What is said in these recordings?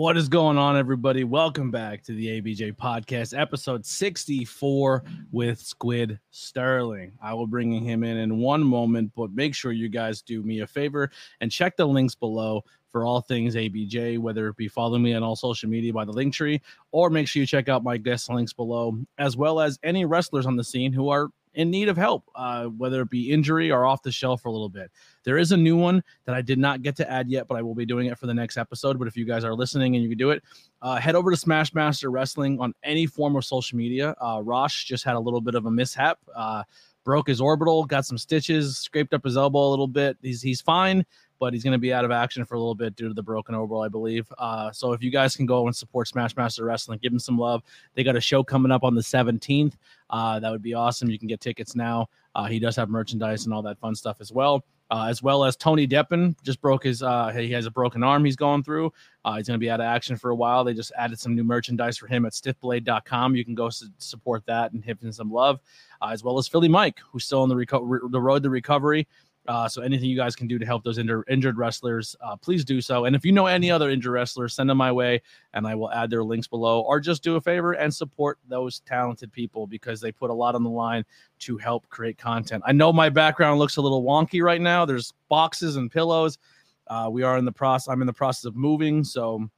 What is going on, everybody? Welcome back to the ABJ podcast, episode 64 with Squid Sterling. I will bring him in in one moment, but make sure you guys do me a favor and check the links below for all things ABJ, whether it be following me on all social media by the Linktree, or make sure you check out my guest links below, as well as any wrestlers on the scene who are in need of help, uh, whether it be injury or off the shelf for a little bit. There is a new one that I did not get to add yet, but I will be doing it for the next episode. But if you guys are listening and you can do it, uh, head over to Smash Master Wrestling on any form of social media. Uh, Rosh just had a little bit of a mishap. Uh, broke his orbital, got some stitches, scraped up his elbow a little bit. He's he's fine, but he's going to be out of action for a little bit due to the broken orbital, I believe. Uh, so if you guys can go and support Smash Master Wrestling, give him some love. They got a show coming up on the 17th. Uh, that would be awesome. You can get tickets now. Uh, he does have merchandise and all that fun stuff as well. Uh, as well as Tony Deppen just broke his uh, he has a broken arm he's going through. Uh, he's going to be out of action for a while. They just added some new merchandise for him at stiffblade.com. You can go su- support that and give him some love, uh, as well as Philly Mike, who's still on the reco- the road to recovery. Uh, so anything you guys can do to help those inter- injured wrestlers, uh, please do so. And if you know any other injured wrestlers, send them my way, and I will add their links below. Or just do a favor and support those talented people because they put a lot on the line to help create content. I know my background looks a little wonky right now. There's boxes and pillows. Uh, we are in the process. I'm in the process of moving, so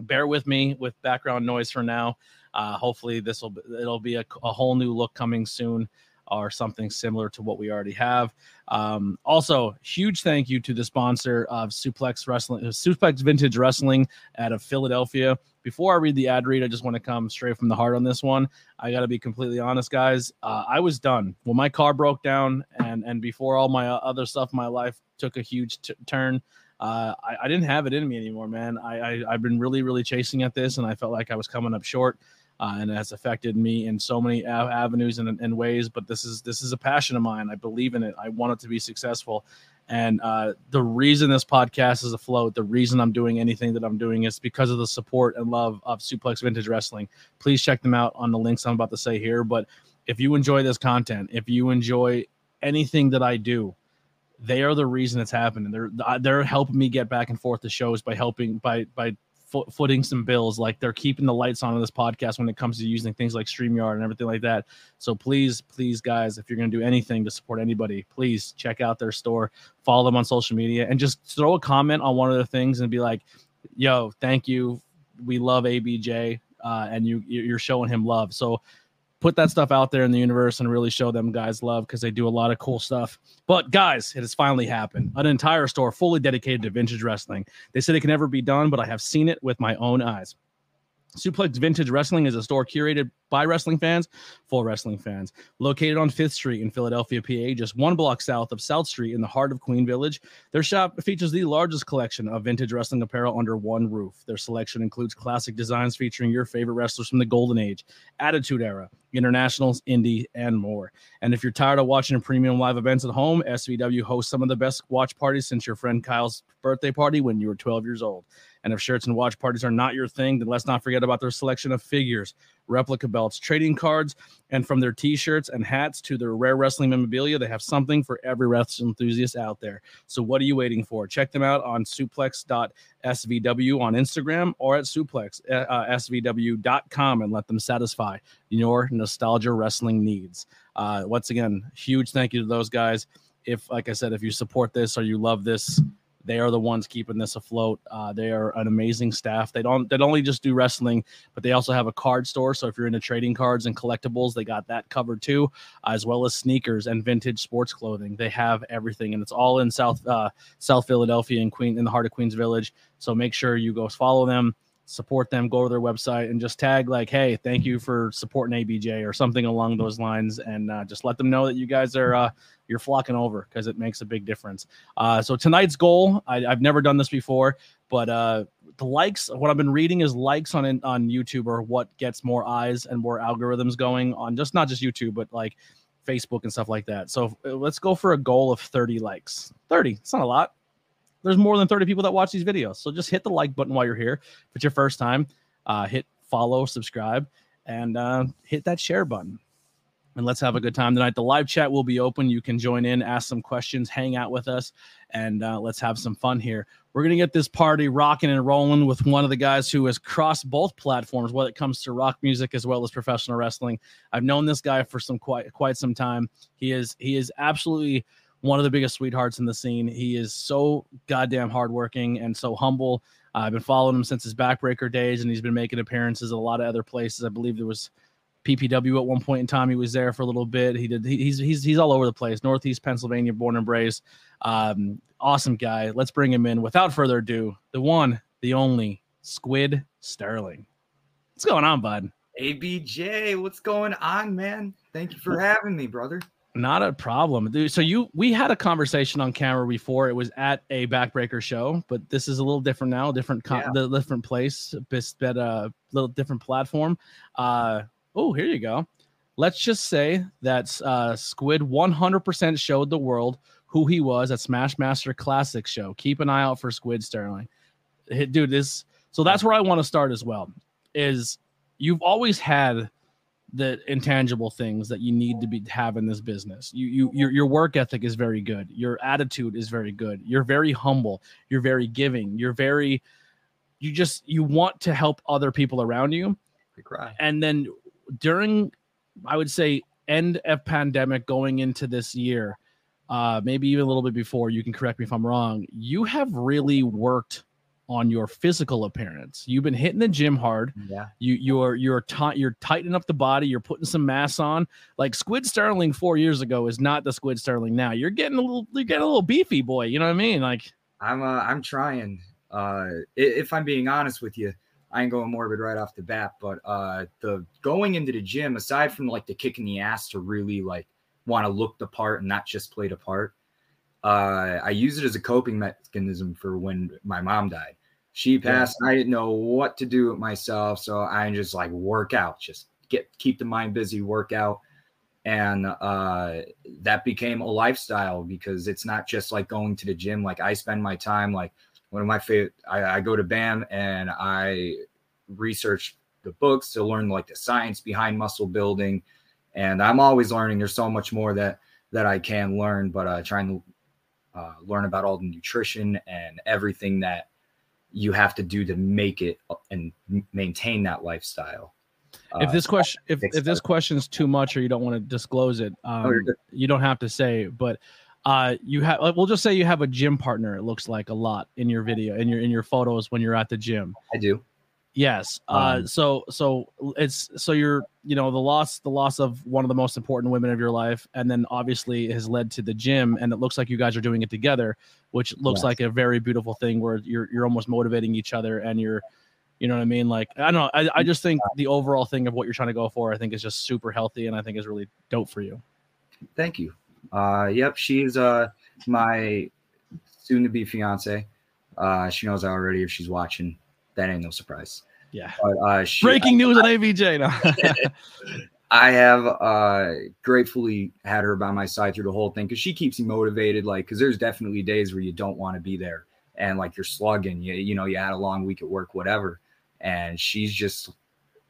bear with me with background noise for now. Uh, hopefully, this will it'll be a, a whole new look coming soon or something similar to what we already have. Um, also, huge thank you to the sponsor of Suplex Wrestling, uh, Suplex Vintage Wrestling out of Philadelphia. Before I read the ad read, I just want to come straight from the heart on this one. I got to be completely honest, guys. Uh, I was done when my car broke down, and and before all my other stuff my life took a huge t- turn. Uh, I, I, didn't have it in me anymore, man. I, I have been really, really chasing at this, and I felt like I was coming up short uh, and it has affected me in so many avenues and, and, ways. But this is this is a passion of mine. I believe in it. I want it to be successful. And uh, the reason this podcast is afloat, the reason I'm doing anything that I'm doing is because of the support and love of Suplex Vintage Wrestling. Please check them out on the links I'm about to say here. But if you enjoy this content, if you enjoy anything that I do, they are the reason it's happening. They're they're helping me get back and forth to shows by helping by by footing some bills. Like they're keeping the lights on in this podcast when it comes to using things like StreamYard and everything like that. So please, please, guys, if you're going to do anything to support anybody, please check out their store, follow them on social media, and just throw a comment on one of the things and be like, yo, thank you. We love ABJ. Uh, and you you're showing him love. So put that stuff out there in the universe and really show them guys love because they do a lot of cool stuff. But guys, it has finally happened. An entire store fully dedicated to vintage wrestling. They said it can never be done, but I have seen it with my own eyes. Suplex Vintage Wrestling is a store curated by wrestling fans for wrestling fans. Located on 5th Street in Philadelphia, PA, just one block south of South Street in the heart of Queen Village, their shop features the largest collection of vintage wrestling apparel under one roof. Their selection includes classic designs featuring your favorite wrestlers from the Golden Age, Attitude Era, Internationals, Indie, and more. And if you're tired of watching premium live events at home, SVW hosts some of the best watch parties since your friend Kyle's birthday party when you were 12 years old. And if shirts and watch parties are not your thing, then let's not forget about their selection of figures, replica belts, trading cards, and from their t-shirts and hats to their rare wrestling memorabilia, they have something for every wrestling enthusiast out there. So what are you waiting for? Check them out on suplex.svw on Instagram or at suplexsvw.com uh, and let them satisfy your nostalgia wrestling needs. Uh, once again, huge thank you to those guys. If, like I said, if you support this or you love this, they are the ones keeping this afloat. Uh, they are an amazing staff. They don't they don't only just do wrestling, but they also have a card store. So if you're into trading cards and collectibles, they got that covered too, as well as sneakers and vintage sports clothing. They have everything, and it's all in South uh, South Philadelphia in Queen in the heart of Queens Village. So make sure you go follow them support them, go to their website and just tag like, "Hey, thank you for supporting ABJ" or something along those lines, and uh, just let them know that you guys are uh, you're flocking over because it makes a big difference. Uh, so tonight's goal, I, have never done this before, but uh, the likes. What I've been reading is likes on on YouTube are what gets more eyes and more algorithms going on just not just YouTube, but like Facebook and stuff like that. So uh, let's go for a goal of 30 likes. 30, it's not a lot there's more than 30 people that watch these videos. So just hit the like button while you're here. If it's your first time, uh, hit follow, subscribe, and uh, hit that share button. and let's have a good time tonight. The live chat will be open. You can join in, ask some questions, hang out with us, and uh, let's have some fun here. We're going to get this party rocking and rolling with one of the guys who has crossed both platforms when it comes to rock music as well as professional wrestling. I've known this guy for some quite quite some time. He is he is absolutely one of the biggest sweethearts in the scene. He is so goddamn hardworking and so humble. Uh, I've been following him since his backbreaker days, and he's been making appearances at a lot of other places. I believe there was PPW at one point in time. He was there for a little bit. He did. He, he's he's he's all over the place. Northeast Pennsylvania, born and raised. Um, awesome guy. Let's bring him in. Without further ado, the one, the only Squid Sterling. What's going on, bud? ABJ, what's going on, man? Thank you for having me, brother. Not a problem, dude. So you, we had a conversation on camera before. It was at a backbreaker show, but this is a little different now, different, con- yeah. the different place, but a uh, little different platform. Uh, oh, here you go. Let's just say that uh, Squid 100% showed the world who he was at Smash Master Classic show. Keep an eye out for Squid Sterling. Dude, this so that's where I want to start as well. Is you've always had the intangible things that you need to be have in this business. You you your your work ethic is very good. Your attitude is very good. You're very humble. You're very giving. You're very you just you want to help other people around you. And then during I would say end of pandemic going into this year, uh, maybe even a little bit before, you can correct me if I'm wrong. You have really worked on your physical appearance. You've been hitting the gym hard. Yeah. You you're you're t- you're tightening up the body. You're putting some mass on. Like Squid Sterling four years ago is not the Squid Sterling now. You're getting a little you're getting a little beefy boy. You know what I mean? Like I'm uh I'm trying. Uh, if I'm being honest with you, I ain't going morbid right off the bat, but uh, the going into the gym, aside from like the kick in the ass to really like want to look the part and not just play the part, uh, I use it as a coping mechanism for when my mom died. She passed. Yeah. I didn't know what to do with myself, so I just like work out, just get keep the mind busy, work out, and uh, that became a lifestyle because it's not just like going to the gym. Like I spend my time like one of my favorite I, I, go to BAM and I research the books to learn like the science behind muscle building. And I'm always learning. There's so much more that that I can learn, but uh, trying to uh, learn about all the nutrition and everything that you have to do to make it uh, and maintain that lifestyle. If this uh, question, if, if this question is too much or you don't want to disclose it, oh, um, oh, you don't have to say. But uh you have we'll just say you have a gym partner it looks like a lot in your video in your in your photos when you're at the gym i do yes uh um, so so it's so you're you know the loss the loss of one of the most important women of your life and then obviously has led to the gym and it looks like you guys are doing it together which looks yes. like a very beautiful thing where you're you're almost motivating each other and you're you know what I mean? Like, I don't know. I, I just think the overall thing of what you're trying to go for, I think is just super healthy and I think is really dope for you. Thank you. Uh, yep, she's uh my soon-to-be fiance. Uh, she knows already if she's watching. That ain't no surprise. Yeah. But, uh, Breaking news on ABJ now. I have uh gratefully had her by my side through the whole thing because she keeps me motivated. Like, because there's definitely days where you don't want to be there and like you're slugging. You you know you had a long week at work, whatever, and she's just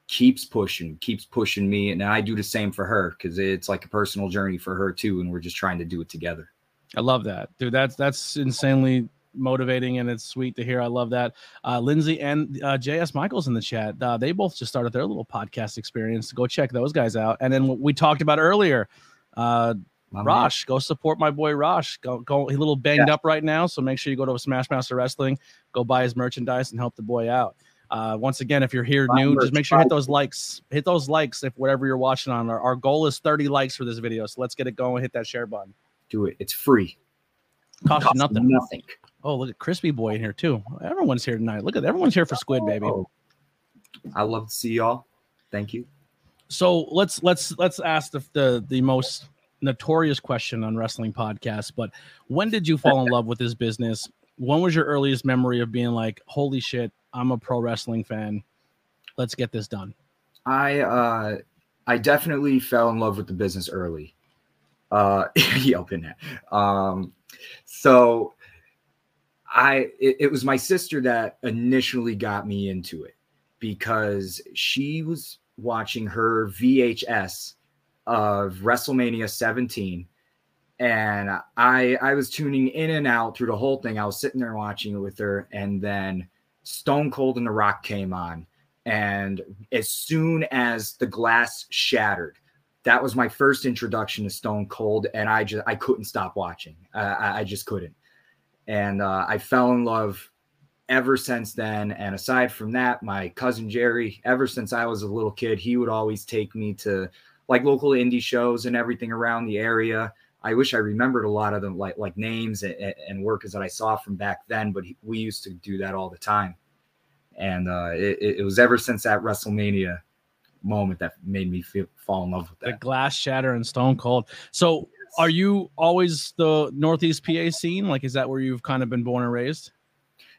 keeps pushing, keeps pushing me, and I do the same for her because it's like a personal journey for her too, and we're just trying to do it together. I love that, dude. That's that's insanely motivating and it's sweet to hear. I love that. Uh, Lindsay and uh, JS Michaels in the chat. Uh, they both just started their little podcast experience. Go check those guys out. And then we talked about earlier, uh, Rosh, go support my boy Rosh. Go, go. He's a little banged yeah. up right now, so make sure you go to Smash Master Wrestling, go buy his merchandise, and help the boy out. Uh, once again, if you're here new, just make sure you hit those likes. Hit those likes if whatever you're watching on. Our, our goal is 30 likes for this video, so let's get it going. Hit that share button. Do it. It's free. Cost, Cost nothing. Nothing. Oh, look at Crispy Boy in here too. Everyone's here tonight. Look at everyone's here for Squid, baby. Oh, I love to see y'all. Thank you. So let's let's let's ask the the, the most notorious question on wrestling podcasts. But when did you fall in love with this business? When was your earliest memory of being like, "Holy shit, I'm a pro wrestling fan. Let's get this done. I uh I definitely fell in love with the business early. Uh yelping that. Um so I it, it was my sister that initially got me into it because she was watching her VHS of WrestleMania 17 and I I was tuning in and out through the whole thing. I was sitting there watching it with her, and then Stone Cold and The Rock came on, and as soon as the glass shattered, that was my first introduction to Stone Cold, and I just I couldn't stop watching. I, I just couldn't, and uh, I fell in love ever since then. And aside from that, my cousin Jerry, ever since I was a little kid, he would always take me to like local indie shows and everything around the area I wish I remembered a lot of them, like like names and, and workers that I saw from back then. But he, we used to do that all the time, and uh, it, it, was ever since that WrestleMania moment that made me feel fall in love with that. The glass shatter and Stone Cold. So, are you always the Northeast PA scene? Like, is that where you've kind of been born and raised?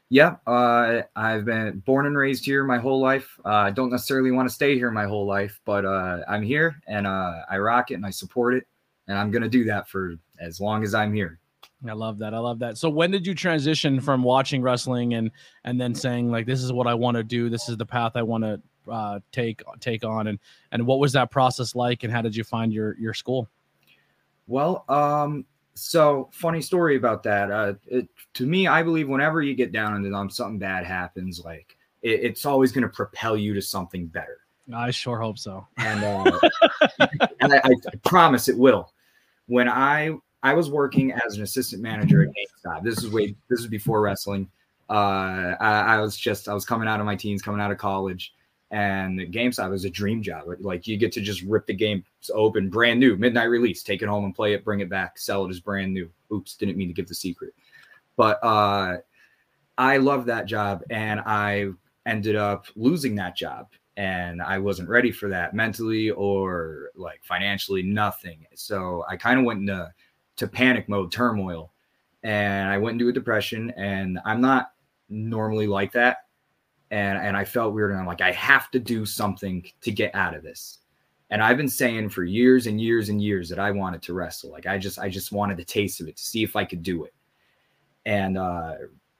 Yeah, uh, I've been born and raised here my whole life. Uh, I don't necessarily want to stay here my whole life, but uh, I'm here and uh, I rock it and I support it and I'm going to do that for as long as I'm here. I love that. I love that. So when did you transition from watching wrestling and and then saying like this is what I want to do, this is the path I want to uh, take take on and and what was that process like and how did you find your your school? Well, um so funny story about that. Uh it, to me I believe whenever you get down and um, something bad happens like it, it's always going to propel you to something better. I sure hope so. And, uh, and I, I promise it will when I I was working as an assistant manager at GameStop. This is way this is before wrestling. Uh, I, I, was just I was coming out of my teens, coming out of college, and GameStop was a dream job. Like you get to just rip the games open, brand new, midnight release, take it home and play it, bring it back, sell it as brand new. Oops, didn't mean to give the secret, but uh, I love that job, and I ended up losing that job and I wasn't ready for that mentally or like financially, nothing. So I kind of went into to panic mode, turmoil, and I went into a depression. And I'm not normally like that, and and I felt weird, and I'm like, I have to do something to get out of this. And I've been saying for years and years and years that I wanted to wrestle. Like I just I just wanted the taste of it to see if I could do it. And uh,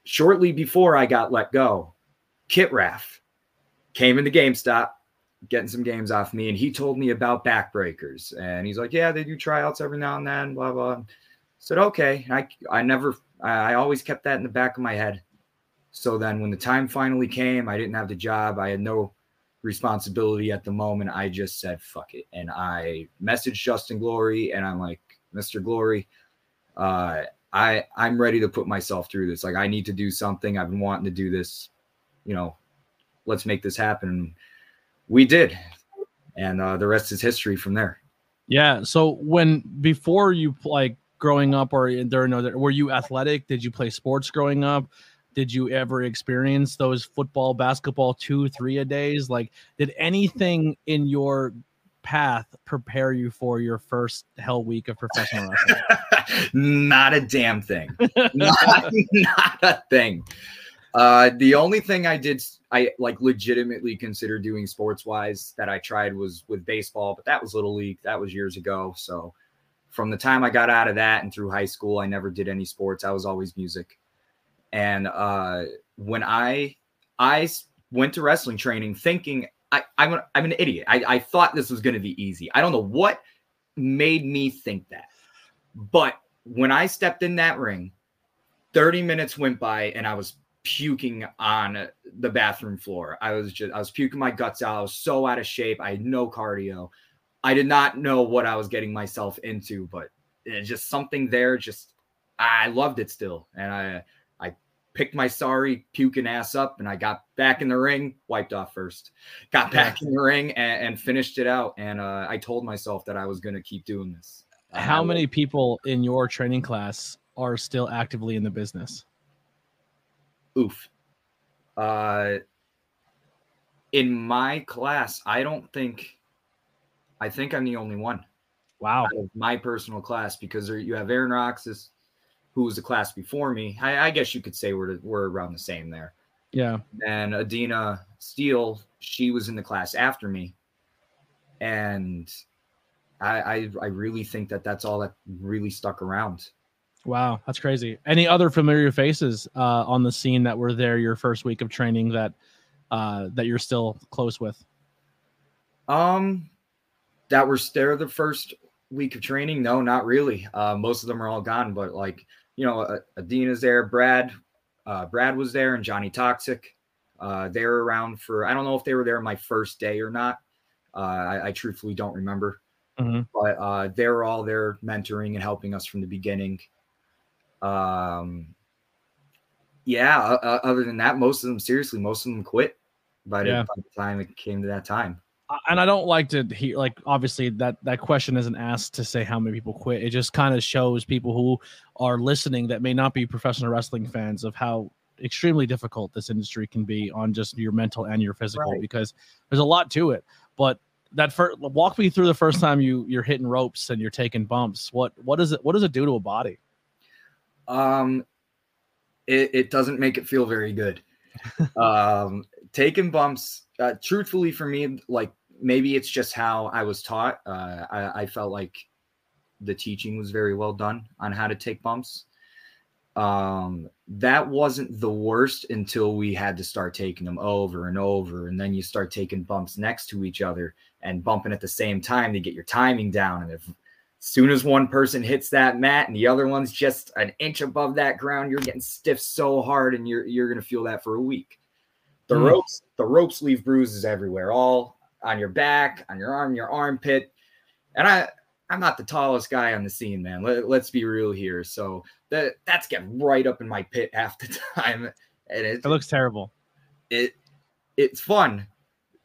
shortly before I got let go, Kit Raff came into GameStop, getting some games off me, and he told me about backbreakers. And he's like, Yeah, they do tryouts every now and then, blah, blah. said, Okay. I I never I always kept that in the back of my head. So then when the time finally came, I didn't have the job. I had no responsibility at the moment. I just said, fuck it. And I messaged Justin Glory and I'm like, Mr. Glory, uh, I I'm ready to put myself through this. Like I need to do something. I've been wanting to do this, you know, let's make this happen. We did, and uh, the rest is history from there. Yeah. So when before you like growing up or during were you athletic? Did you play sports growing up? Did you ever experience those football, basketball, two, three a days? Like, did anything in your path prepare you for your first hell week of professional wrestling? not a damn thing. not, not a thing. Uh, the only thing I did, I like legitimately consider doing sports wise that I tried was with baseball, but that was little league. That was years ago. So from the time I got out of that and through high school, I never did any sports. I was always music. And uh, when I I went to wrestling training, thinking I, I'm I'm an idiot. I, I thought this was going to be easy. I don't know what made me think that, but when I stepped in that ring, 30 minutes went by and I was puking on the bathroom floor. I was just I was puking my guts out. I was so out of shape. I had no cardio. I did not know what I was getting myself into, but just something there. Just I loved it still, and I picked my sorry puking ass up, and I got back in the ring, wiped off first, got back in the ring, and, and finished it out. And uh, I told myself that I was going to keep doing this. How many people in your training class are still actively in the business? oof. Uh, in my class, I don't think, I think I'm the only one. Wow. my personal class, because there, you have Aaron Roxas, who was the class before me. I, I guess you could say we're, we're around the same there. Yeah. And Adina Steele, she was in the class after me. And I, I, I really think that that's all that really stuck around. Wow, that's crazy. Any other familiar faces uh, on the scene that were there your first week of training that uh, that you're still close with? Um, that were there the first week of training, no, not really. Uh, most of them are all gone, but like you know, uh, Adina's there, Brad, uh, Brad was there, and Johnny Toxic. Uh, they were around for I don't know if they were there my first day or not. Uh, I, I truthfully don't remember, mm-hmm. but uh, they were all there mentoring and helping us from the beginning. Um, yeah. Uh, other than that, most of them seriously, most of them quit by the, Yeah. by the time it came to that time. And I don't like to hear like obviously that that question isn't asked to say how many people quit. It just kind of shows people who are listening that may not be professional wrestling fans of how extremely difficult this industry can be on just your mental and your physical Right. because there's a lot to it. But that first walk me through the first time you you're hitting ropes and you're taking bumps. What what does it what does it do to a body? Um, it, it doesn't make it feel very good. um, taking bumps, uh, truthfully, for me, like maybe it's just how I was taught. Uh, I, I felt like the teaching was very well done on how to take bumps. Um, that wasn't the worst until we had to start taking them over and over, and then you start taking bumps next to each other and bumping at the same time to get your timing down. And if as soon as one person hits that mat and the other one's just an inch above that ground, you're getting stiff so hard, and you're you're gonna feel that for a week. The Mm. ropes, the ropes leave bruises everywhere, all on your back, on your arm, your armpit. And I I'm not the tallest guy on the scene, man. Let, let's be real here. So that that's getting right up in my pit half the time. And it, It looks terrible. it it's fun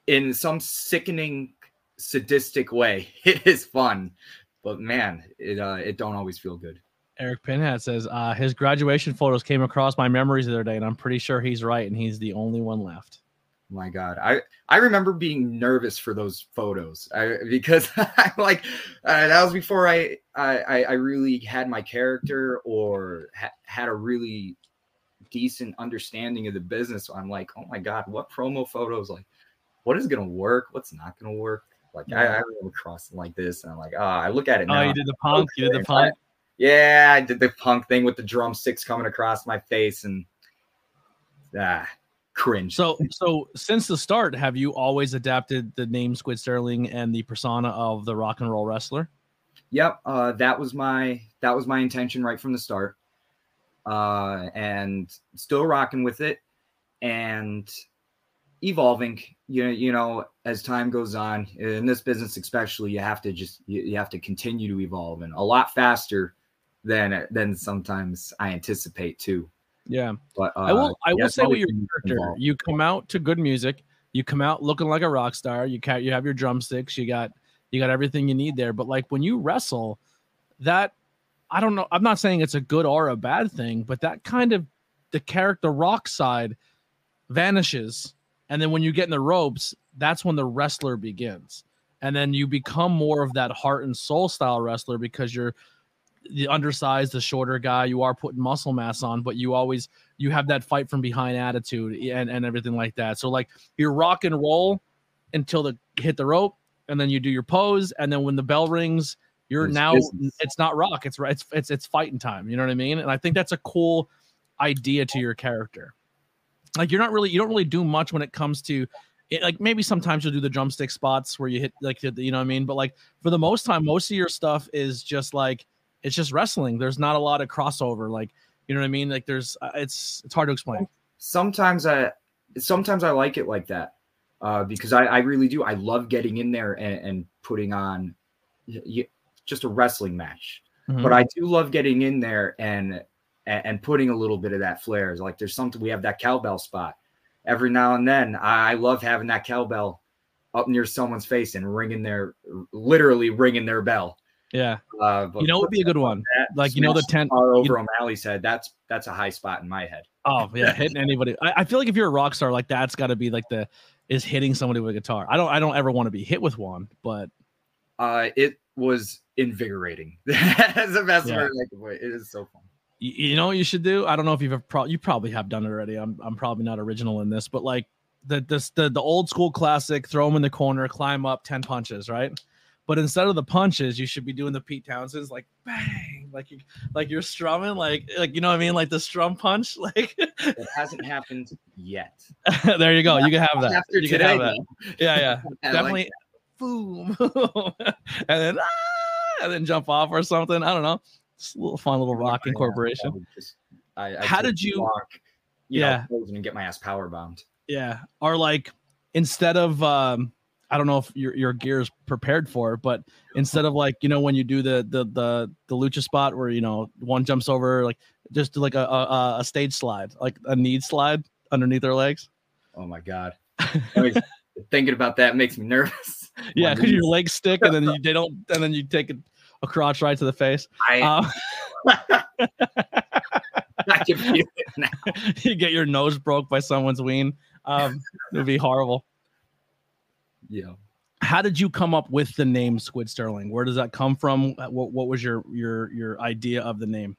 in some sickening sadistic way it is fun but man it uh it don't always feel good Eric Pinhead says uh, his graduation photos came across my memories the other day, and I'm pretty sure he's right, and he's the only one left. my god. I i remember being nervous for those photos. I, because i'm like uh, that was before I, I i really had my character or ha- had a really decent understanding of the business. So i'm like oh my god what promo photos? Like what is gonna work? What's not gonna work? Like I, I remember crossing like this and i'm like oh i look at it Oh, now. you did the punk. You did the punk. Yeah, I did the punk thing with the drumsticks coming across my face and ah, cringe. So, so since the start, have you always adapted the name Squid Sterling and the persona of the rock and roll wrestler? Yep, uh, that was my that was my intention right from the start, uh, and still rocking with it, and evolving. You know, you know, as time goes on in this business, especially, you have to just you, you have to continue to evolve and a lot faster than than sometimes I anticipate too. Yeah, But uh, I will. I yeah, will say with your character, involved. you come out to good music. You come out looking like a rock star. You ca- you have your drumsticks. You got you got everything you need there. But like when you wrestle, that I don't know. I'm not saying it's a good or a bad thing, but that kind of the character rock side vanishes, and then when you get in the ropes, that's when the wrestler begins, and then you become more of that heart and soul style wrestler because you're the undersized, the shorter guy. You are putting muscle mass on, but you always you have that fight from behind attitude and, and everything like that. So like you rock and roll until the hit the rope, and then you do your pose, and then when the bell rings, you're It's now business. it's not rock, it's it's it's it's fighting time. You know what I mean? And I think that's a cool idea to your character. Like you're not really you don't really do much when it comes to it, like maybe sometimes you'll do the drumstick spots where you hit like you know what I mean, but like for the most time, most of your stuff is just like it's just wrestling. There's not a lot of crossover. Like you know what I mean? Like there's uh, it's it's hard to explain. sometimes I sometimes I like it like that uh, because I, I really do. I love getting in there and, and putting on just a wrestling match. Mhm. But I do love getting in there and and, putting a little bit of that flair. Like there's something we have that cowbell spot every now and then. I, I love having that cowbell up near someone's face and ringing their literally ringing their bell. Yeah, Uh, you know, it would be a good one. that Like you know the smash tent. bar you- over O'Malley's head. That's that's a high spot in my head. Oh yeah, hitting anybody. I, I feel like if you're a rock star, like that's got to be like the is hitting somebody with a guitar. I don't I don't ever want to be hit with one, but uh it was invigorating that's the best Yeah. word I can put it. it is so fun you, you know what you should do. I don't know if you've ever pro- you probably have done it already. I'm I'm probably not original in this, but like the this the the old school classic, throw them in the corner, climb up, ten punches, right? But instead of the punches, you should be doing the Pete Townshend's like bang, like you like you're strumming, like like you know what I mean, like the strum punch. Like it hasn't happened yet there you go, you can have that. after you can today have that. Yeah, yeah. I like definitely boom, and then ah, and then jump off or something. I don't know. Just a little fun little rock incorporation. I, I How did you- walk, you Yeah. know, and get my ass power bombed. Yeah. Or like instead of um I don't know if your your gear is prepared for it, but instead of like, you know, when you do the the the the lucha spot where, you know, one jumps over like just like a a, a stage slide, like a knee slide underneath their legs. Oh my god. Thinking about that makes me nervous. Yeah, because your legs stick and then you, they don't and then you take a, a crotch right to the face. I, Um, I can feel it now. you get your nose broke by someone's ween. Um, it would be horrible. Yeah. how did you come up with the name Squid Sterling? Where does that come from? What what was your your your idea of the name?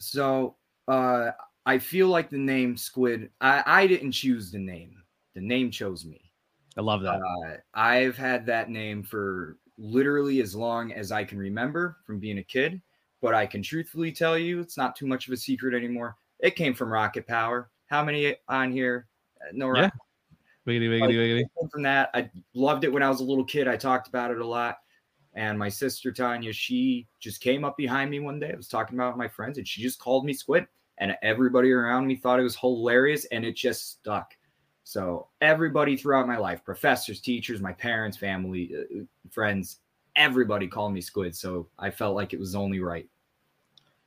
So uh I feel like the name Squid, I, I didn't choose the name. The name chose me. I love that. Uh, I've had that name for literally as long as I can remember from being a kid, but I can truthfully tell you it's not too much of a secret anymore. It came from Rocket Power. How many on here? Uh, No, Yeah. Rocket Wiggity wiggity like, wiggity. it came from that. I loved it when I was a little kid. I talked about it a lot. And my sister Tanya, she just came up behind me one day. I was talking about my friends, and she just called me Squid. And everybody around me thought it was hilarious, and it just stuck. So everybody throughout my life, professors, teachers, my parents, family, uh, friends, everybody called me Squid. So I felt like it was only right.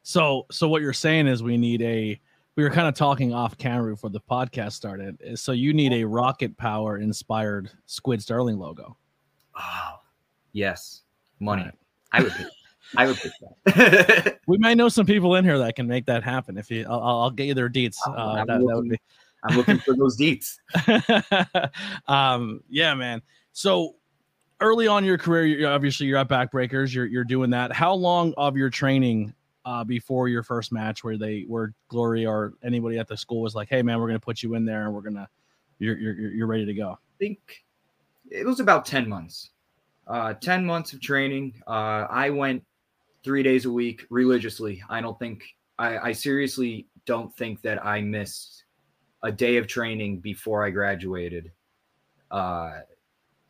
So so what you're saying is we need a we were kind of talking off camera before the podcast started. So you need a rocket power inspired Squid Sterling logo. Oh, yes, money. Right. I would pick. I would pick that. We might know some people in here that can make that happen. If you, I'll, I'll get you their deets. Oh, Uh, I'm that, that would be. I'm looking for those deets. um, yeah, man. So early on in your career, you're, obviously you're at Backbreakers. You're you're doing that. How long of your training uh, before your first match, where they where Glory or anybody at the school was like, "Hey, man, we're gonna put you in there, and we're gonna you're you're you're ready to go." I think it was about 10 months. Uh, 10 months of training. Uh, I went three days a week religiously. I don't think, I, I seriously don't think that I missed a day of training before I graduated uh,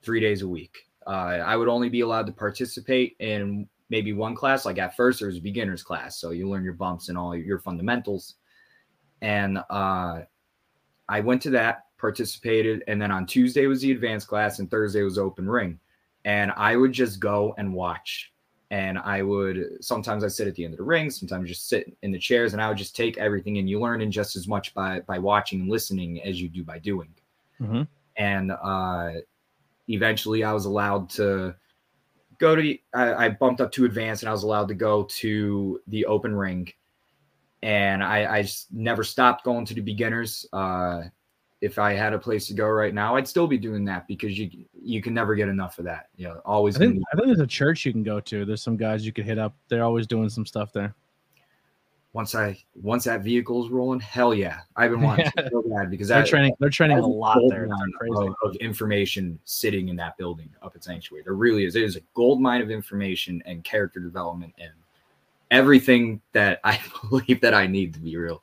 three days a week. Uh, I would only be allowed to participate in maybe one class. Like at first, there was a beginner's class. So you learn your bumps and all your fundamentals. And uh, I went to that, participated, and then on Tuesday was the advanced class, and Thursday was open ring. And I would just go and watch. And I would sometimes I sit at the end of the ring, sometimes just sit in the chairs, and I would just take everything And You learn in just as much by by watching and listening as you do by doing. Mhm. And uh, eventually, I was allowed to go to. I, I bumped up to advanced, and I was allowed to go to the open ring and I, I just never stopped going to the beginners. Uh, if I had a place to go right now, I'd still be doing that because you you can never get enough of that. You know, always. I think I think there's a church you can go to. There's some guys you could hit up. They're always doing some stuff there. Once I once that vehicle's rolling, hell yeah! I've been wanting to so bad because They're that, training. They're training a lot there. Of, of information sitting in that building up at Sanctuary. There really is. It is a gold mine of information and character development and everything that I believe that I need to be real.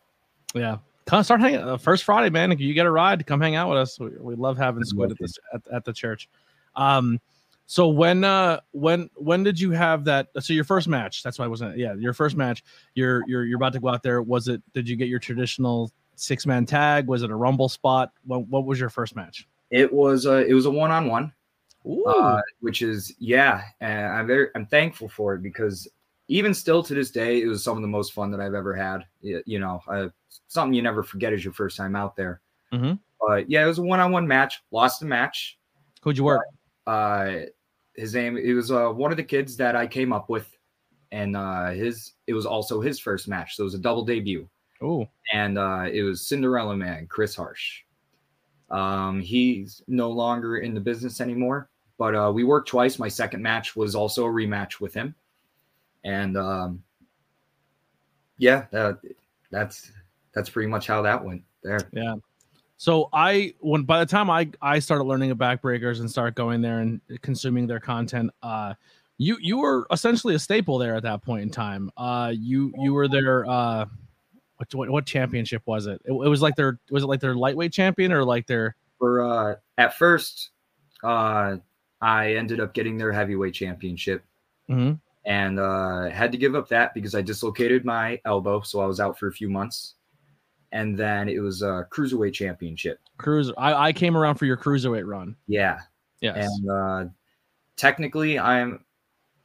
Yeah. Come start hanging uh, first Friday, man. If you get a ride, come hang out with us. We, we love having Squid at the at, at the church. Um, so when uh when when did you have that? So your first match. That's why I wasn't. Yeah, your first match. You're you're you're about to go out there. Was it? Did you get your traditional six man tag? Was it a rumble spot? What what was your first match? It was a it was a one on one. Uh, which is yeah, and I'm very I'm thankful for it because even still to this day, it was some of the most fun that I've ever had. You know, uh, something you never forget is your first time out there. Mhm. But yeah, it was a one-on-one match. Lost the match. who'd you work? Uh, his name it was uh, one of the kids that I came up with, and uh, his it was also his first match, so it was a double debut Oh, and uh, it was Cinderella Man, Chris Harsh. Um, he's no longer in the business anymore, but uh, we worked twice. My second match was also a rematch with him, and um, yeah, that, that's that's pretty much how that went there. Yeah. So I when by the time I I started learning of backbreakers and start going there and consuming their content, uh you you were essentially a staple there at that point in time. Uh you you were their uh what what, what championship was it? it? It was like their was it like their lightweight champion or like their For uh, at first, uh, I ended up getting their heavyweight championship Mhm. and uh, had to give up that because I dislocated my elbow, so I was out for a few months. And then it was a cruiserweight championship. Cruiser. I, I came around for your cruiserweight run. Yeah, Yes. and uh, technically I'm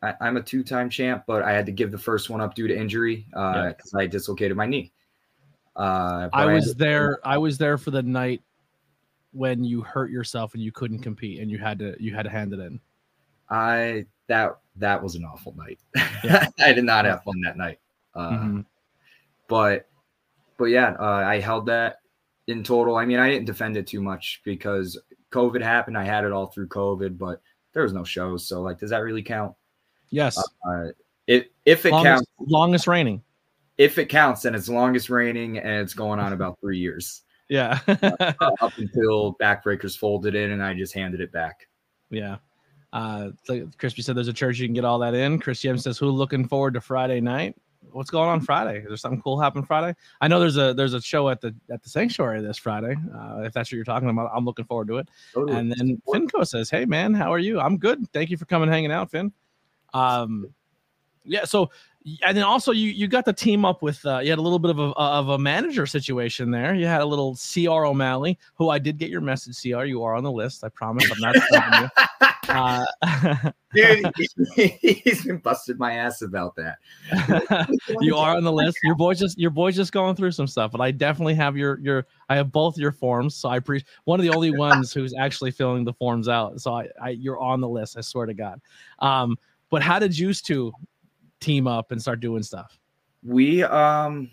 I, I'm a two-time champ, but I had to give the first one up due to injury Yeah. because I dislocated my knee. Uh, I was ended- there. I was there for the night when you hurt yourself and you couldn't compete and you had to you had to hand it in. I that that was an awful night. Yeah. I did not have fun that night. Uh, Mhm. But but yeah, uh, I held that in total. I mean, I didn't defend it too much because COVID happened. I had it all through COVID, but there was no shows. So like, does that really count? Yes. Uh, it if it longest, counts, longest reigning. if it counts, then it's longest reigning and it's going on about three years Yeah. uh, up until backbreakers folded in and I just handed it back. yeah. Uh, so Crispy said there's a church you can get all that in. Chris Yem says, "Who looking forward to Friday night? What's going on Friday? Is there something cool happen Friday? I know there's a there's a show at the at the sanctuary this Friday. Uh, if that's what you're talking about, I'm looking forward to it. Totally. And then Finco says, "Hey man, how are you? I'm good. Thank you for coming hanging out, Finn." Um, yeah. So, and then also you you got the team up with uh, you had a little bit of a of a manager situation there. You had a little Cr O'Malley, who I did get your message. Cr, you are on the list. I promise. I'm not. Uh, Dude, he's been busted my ass about that. you are on the list. Your boy's just your boy's just going through some stuff, but I definitely have your your I have both your forms. So I appreciate one of the only ones who's actually filling the forms out. So I, I you're on the list. I swear to God. Um, but how did you two team up and start doing stuff? we um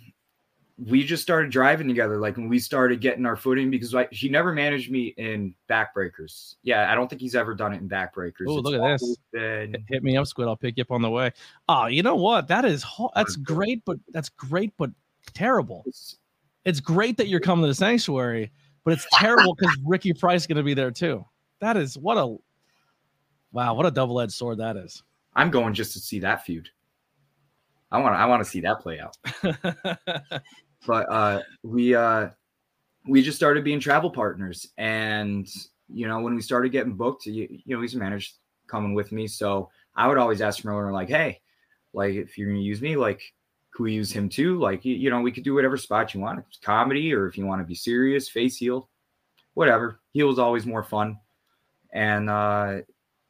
we just started driving together like when we started getting our footing because like he never managed me in backbreakers yeah i don't think he's ever done it in backbreakers It's look at this. been- Hit me up, Squid. I'll pick you up on the way. Oh, you know what? That is ho- that's great, but that's great, but terrible. it's- It's great that you're coming to the sanctuary, but it's terrible because Ricky Price is going to be there too. That is what a wow, what a double edged sword that is. i'm going just to see that feud i want i want to see that play out but uh we uh we just started being travel partners. And you know when we started getting booked you, you know he's managed coming with me. So i would always ask miller like hey like if you're gonna use me like could we use him too? Like you, you know we could do whatever spot you want. If it's comedy or if you want to be serious face heel whatever. Heel is always more fun. And uh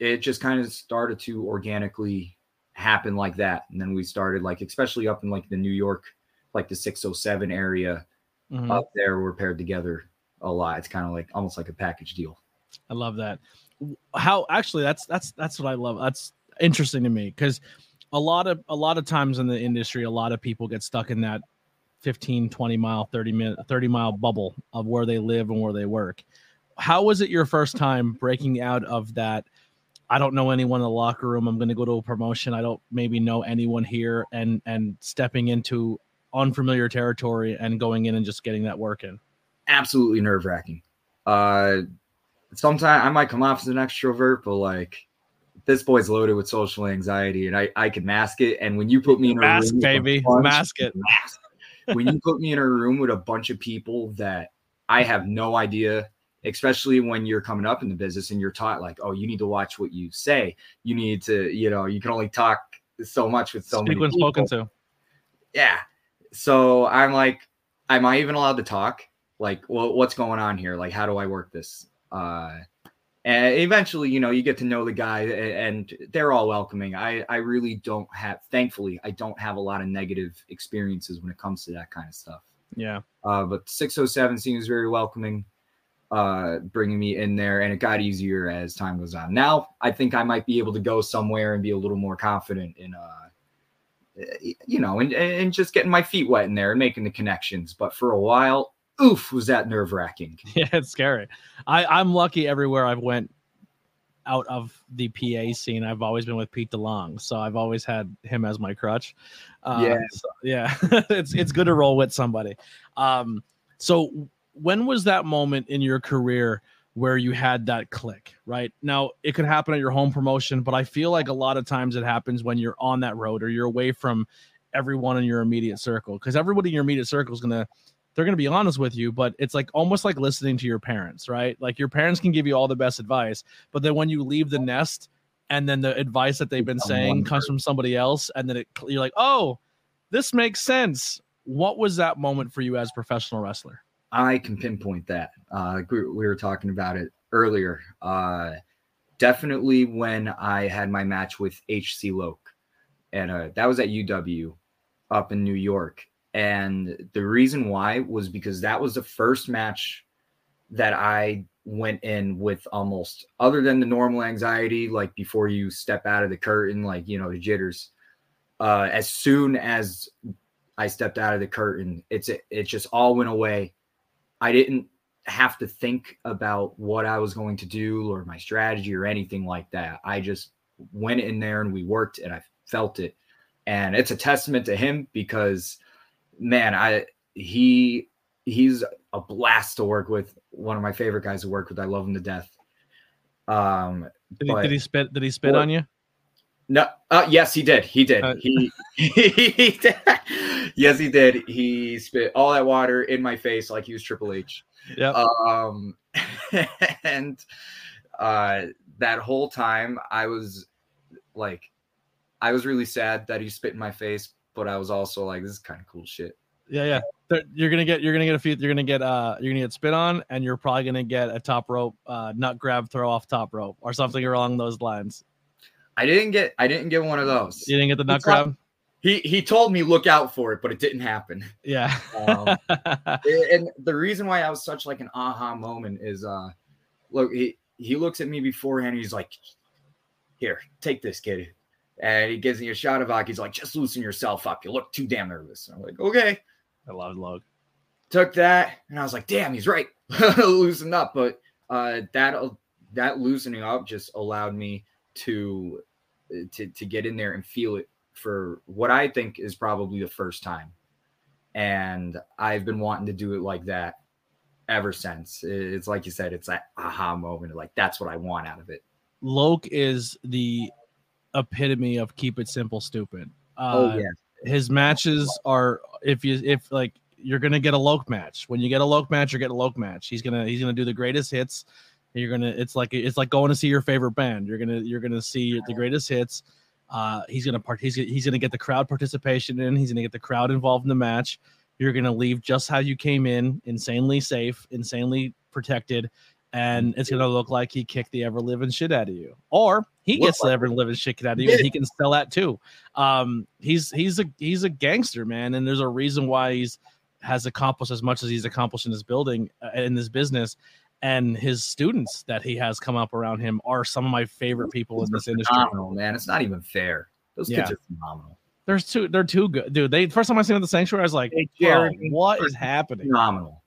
it just kind of started to organically happen like that. And then we started like especially up in like the new york like the 607 area Mhm. up there we're paired together a lot it's kind of like almost like a package deal I love that. How actually that's that's that's what I love. That's interesting to me because a lot of a lot of times in the industry, a lot of people get stuck in that 15, 20 mile, 30 minute, 30 mile bubble of where they live and where they work. How was it your first time breaking out of that? I don't know anyone in the locker room. I'm going to go to a promotion. I don't maybe know anyone here, and and stepping into unfamiliar territory and going in and just getting that work in. absolutely nerve-wracking uh sometimes i might come off as an extrovert but like this boy's loaded with social anxiety and i i can mask it and when you put me in a Mask, room with a baby, bunch- mask it. mask. when you put me in a room with a bunch of people that I have no idea, especially when you're coming up in the business and you're taught like, oh, you need to watch what you say. You need to, you know, you can only talk so much with so Speak many when people. spoken to. Yeah. So I'm like, am I even allowed to talk? Like, well, what's going on here? Like, how do I work this? Uh, and eventually, you know, you get to know the guy, and they're all welcoming. I, I really don't have, thankfully, I don't have a lot of negative experiences when it comes to that kind of stuff. Yeah. Uh, but 607 seems very welcoming, uh, bringing me in there, and it got easier as time goes on. Now, I think I might be able to go somewhere and be a little more confident in, uh, you know, and, and just getting my feet wet in there and making the connections. But for a while, oof, was that nerve wracking. Yeah, it's scary. I, I'm lucky everywhere I've went out of the PA scene. I've always been with Pete DeLong, so I've always had him as my crutch. Uh, Yeah. so- yeah. it's it's good to roll with somebody. Um, so when was that moment in your career where you had that click? Right now, it could happen at your home promotion, but I feel like a lot of times it happens when you're on that road or you're away from everyone in your immediate circle because everybody in your immediate circle is gonna they're going to be honest with you, but it's like almost like listening to your parents, right? Like your parents can give you all the best advice, but then when you leave the nest and then the advice that they've been saying comes from somebody else, and then it, you're like, oh, this makes sense. What was that moment for you as a professional wrestler? I can pinpoint that. Uh, we were talking about it earlier. Uh, definitely when I had my match with HC Loke, and uh, that was at UW up in New York. And the reason why was because that was the first match that I went in with almost other than the normal anxiety, like before you step out of the curtain, like you know, the jitters. Uh, as soon as I stepped out of the curtain, it's it just all went away. I didn't have to think about what I was going to do or my strategy or anything like that. I just went in there and we worked and I felt it. And it's a testament to him because man, I he he's a blast to work with. One of my favorite guys to work with. I love him to death. Um, did he, did he spit? Did he spit on you? No. Uh, yes, he did. He did. Uh, he, he did. Yes, he did. He spit all that water in my face like he was Triple H. Yeah. Um, and uh, that whole time I was like, I was really sad that he spit in my face, but I was also like, this is kind of cool shit. Yeah, yeah. You're gonna get, you're gonna get a few, you're gonna get, uh, you're gonna get spit on, and you're probably gonna get a top rope, uh, nut grab, throw off top rope, or something along those lines. I didn't get, I didn't get one of those. You didn't get the nut grab. He he told me look out for it, but it didn't happen. Yeah. um, and the reason why I was such like an aha moment is, uh, look, he he looks at me beforehand. He's like, "Here, take this, kid." And he gives me a shot of vodka. He's like, just loosen yourself up. You look too damn nervous. I'm like, okay. I love Log. Took that, and I was like, damn, he's right. Loosen up. But uh, that that loosening up just allowed me to to to get in there and feel it for what I think is probably the first time. And I've been wanting to do it like that ever since. It's like you said, it's that aha moment. Like that's what I want out of it. Loke is the epitome of keep it simple, stupid. Oh, uh, oh yeah. His matches are if you if like you're gonna get a Loke match. When you get a Loke match, you're getting a Loke match. He's gonna he's gonna do the greatest hits. You're gonna it's like it's like going to see your favorite band. You're gonna you're gonna see the greatest hits. Uh, he's gonna part he's he's gonna get the crowd participation in. He's gonna get the crowd involved in the match. You're gonna leave just how you came in, insanely safe, insanely protected, and it's gonna look like he kicked the ever living shit out of you, or he gets the ever living shit out of you, and he can sell that too. Um, he's he's a he's a gangster, man, and there's a reason why he's has accomplished as much as he's accomplished in this building uh, in this business. And his students that he has come up around him are some of my favorite people in this industry. Man, it's not even fair. Those yeah. kids are phenomenal. There's two. They're too good, dude. They first time I seen at the sanctuary, I was like, hey, "What is happening?" Phenomenal.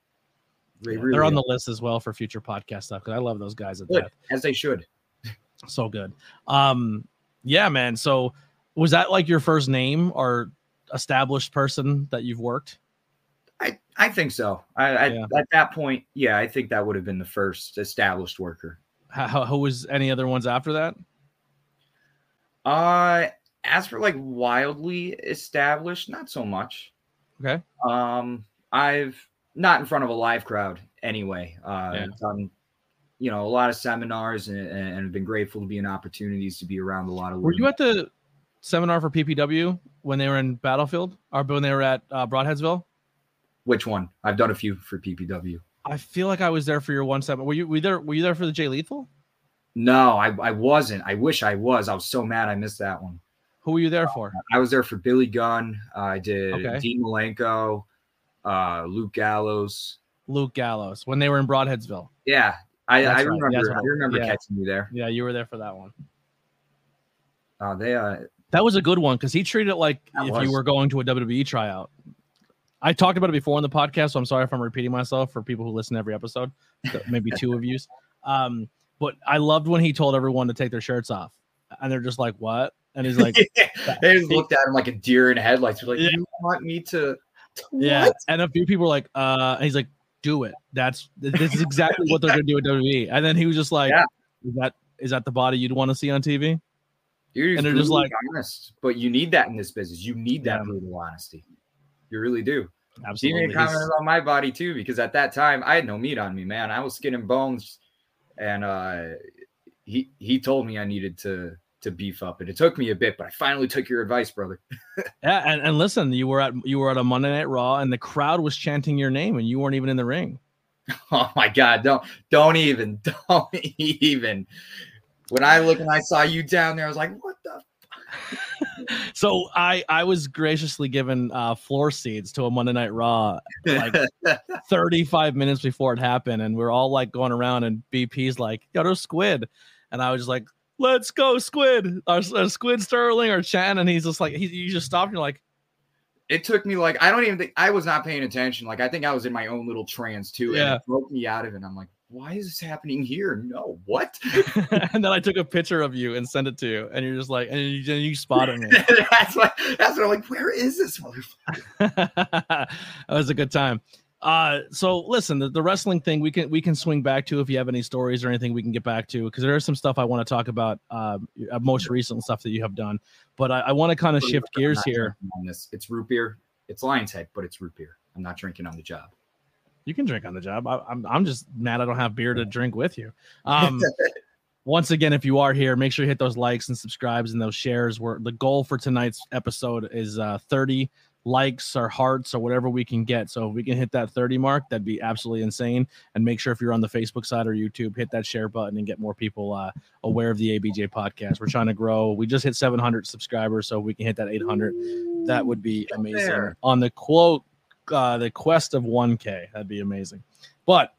They yeah, really they're on the list as well for future podcast stuff because I love those guys at death. As they should. so good. Um, yeah, man. So was that like your first name or established person that you've worked? I I think so. I, I yeah. at that point, yeah, I think that would have been the first established worker. How, who was any other ones after that? Uh, as for like wildly established, not so much. Okay. Um, I've not in front of a live crowd anyway. Uh, yeah. done, you know, a lot of seminars and, and been grateful to be in opportunities to be around a lot of. Were you at the seminar for PPW when they were in Battlefield or when they were at uh, Brodheadsville? Which one? I've done a few for PPW. I feel like I was there for your one seminar. Were you, were you there? Were you there for the Jay Lethal? No, I, I wasn't. I wish I was. I was so mad I missed that one. Who were you there for? Uh, I was there for Billy Gunn. Uh, I did okay. Dean Malenko, uh, Luke Gallows. Luke Gallows when they were in Brodheadsville. Yeah, I, I remember. Right. I remember yeah. catching you there. Yeah, you were there for that one. Uh, they uh, that was a good one because he treated it like if was. you were going to a WWE tryout. I talked about it before in the podcast, so I'm sorry if I'm repeating myself for people who listen to every episode, maybe two of you. Um, but I loved when he told everyone to take their shirts off, and they're just like, "What?" And he's like, "They just looked at him like a deer in headlights." They're like, yeah. "You want me to?" Yeah, and a few people were like, "Uh," he's like, "Do it." That's this is exactly what they're gonna do at WWE. And then he was just like, yeah. "Is that is that the body you'd want to see on TV?" Dude, and they're just like honest, but you need that in this business. You need that yeah. brutal honesty. You really do. Absolutely. He made comments about my body too, because at that time I had no meat on me, man. I was skin and bones, and uh, he he told me I needed to to beef up, and it took me a bit, but I finally took your advice, brother. yeah, and, and listen, you were at you were at a Monday Night Raw, and the crowd was chanting your name, and you weren't even in the ring. Oh my God! Don't don't even don't even. When I look and I saw you down there, I was like, "What the so I I was graciously given uh, floor seats to a Monday Night Raw like 35 minutes before it happened, and we are all like going around, and BP's like, "Yo, there's Squid," and I was just like, "Let's go, Squid!" Our, our Squid Sterling or Chan, and he's just like, he, you just stopped, and you're like, it took me like I don't even think I was not paying attention. Like I think I was in my own little trance too. Yeah. And it broke me out of it. I'm like, why is this happening here? No, what? and then I took a picture of you and sent it to you, and you're just like, and you, and you spotted me. that's what that's what I'm like. Where is this motherfucker? that was a good time. Uh, so listen, the, the wrestling thing we can we can swing back to if you have any stories or anything we can get back to because there is some stuff I want to talk about. Um, uh, most recent stuff that you have done, but I, I want to kind of shift gears here. On this, it's root beer. It's Lionshead, but it's root beer. I'm not drinking on the job. You can drink on the job. I, am I'm, I'm just mad I don't have beer to drink with you. Um, once again, if you are here, make sure you hit those likes and subscribes and those shares. Where the goal for tonight's episode is uh, 30 likes or hearts or whatever we can get. So if we can hit that 30 mark, that'd be absolutely insane. And make sure if you're on the Facebook side or YouTube, hit that share button and get more people uh, aware of the ABJ podcast. We're trying to grow. We just hit 700 subscribers, so we can hit that 800. That would be amazing. On the quote uh, the quest of 1K. That'd be amazing. But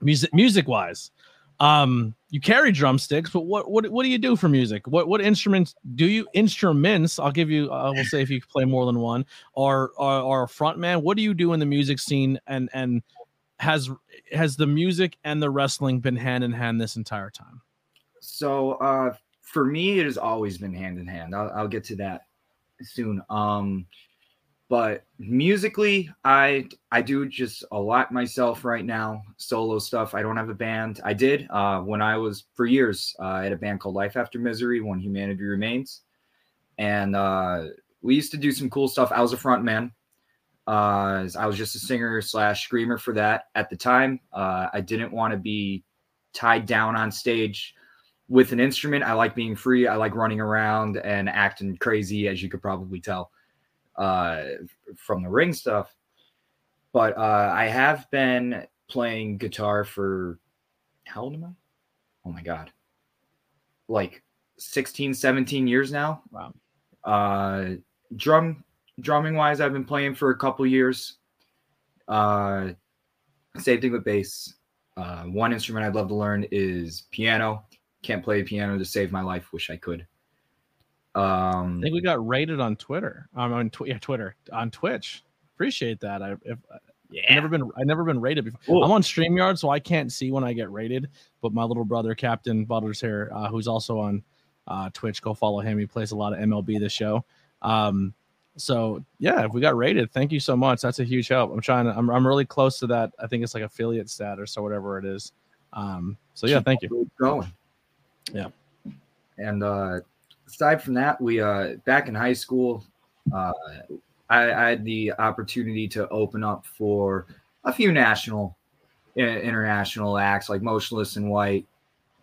music music wise, um, you carry drumsticks, but what what what do you do for music? What what instruments do you instruments? I'll give you. I will say if you play more than one, or or, or a front man. What do you do in the music scene? And and has has the music and the wrestling been hand in hand this entire time? So uh, for me, it has always been hand in hand. I'll, I'll get to that soon. Um, but musically i i do just a lot myself right now solo stuff. I don't have a band. I did uh, when i was for years uh, i had a band called life after misery when humanity remains. And uh, we used to do some cool stuff. I was a front man. Uh, i was just a singer slash screamer for that at the time. Uh, i didn't want to be tied down on stage with an instrument. I like being free. I like running around and acting crazy as you could probably tell uh, from the ring stuff. But uh, I have been playing guitar for how old am I? Oh my god. Like 16, 17 years now. Wow. Uh drum drumming wise, I've been playing for a couple years. Uh same thing with bass. Uh one instrument I'd love to learn is piano. Can't play piano to save my life. Wish I could. Um, I think we got rated on Twitter. Um, on tw- yeah, Twitter on Twitch. Appreciate that. I if yeah. I've never been I've never been rated before. Cool. I'm on StreamYard, so I can't see when I get rated. But my little brother, Captain Butters here, uh, who's also on uh, Twitch, go follow him. He plays a lot of MLB the show. Um, so yeah, if we got rated, thank you so much. That's a huge help. I'm trying to I'm I'm really close to that. I think it's like affiliate status or whatever it is. Um, so yeah, thank you. Going. Yeah. And uh aside from that, we uh back in high school, uh, I, I had the opportunity to open up for a few national, international acts like Motionless in White,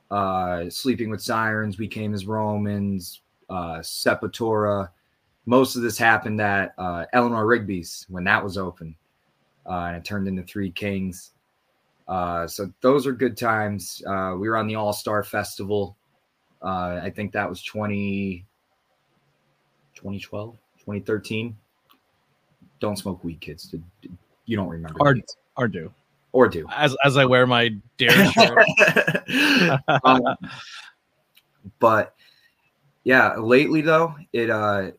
uh, Sleeping with Sirens, We Came as Romans, uh, Sepultura. Most of this happened at uh, Eleanor Rigby's when that was open, uh, and it turned into Three Kings. Uh, so those are good times. Uh, we were on the All Star Festival uh, I think that was 20, 2012, 2013. Don't smoke weed, kids. You don't remember. Or, or do. Or do. As, as I wear my dare shirt. um, but yeah, lately though, it uh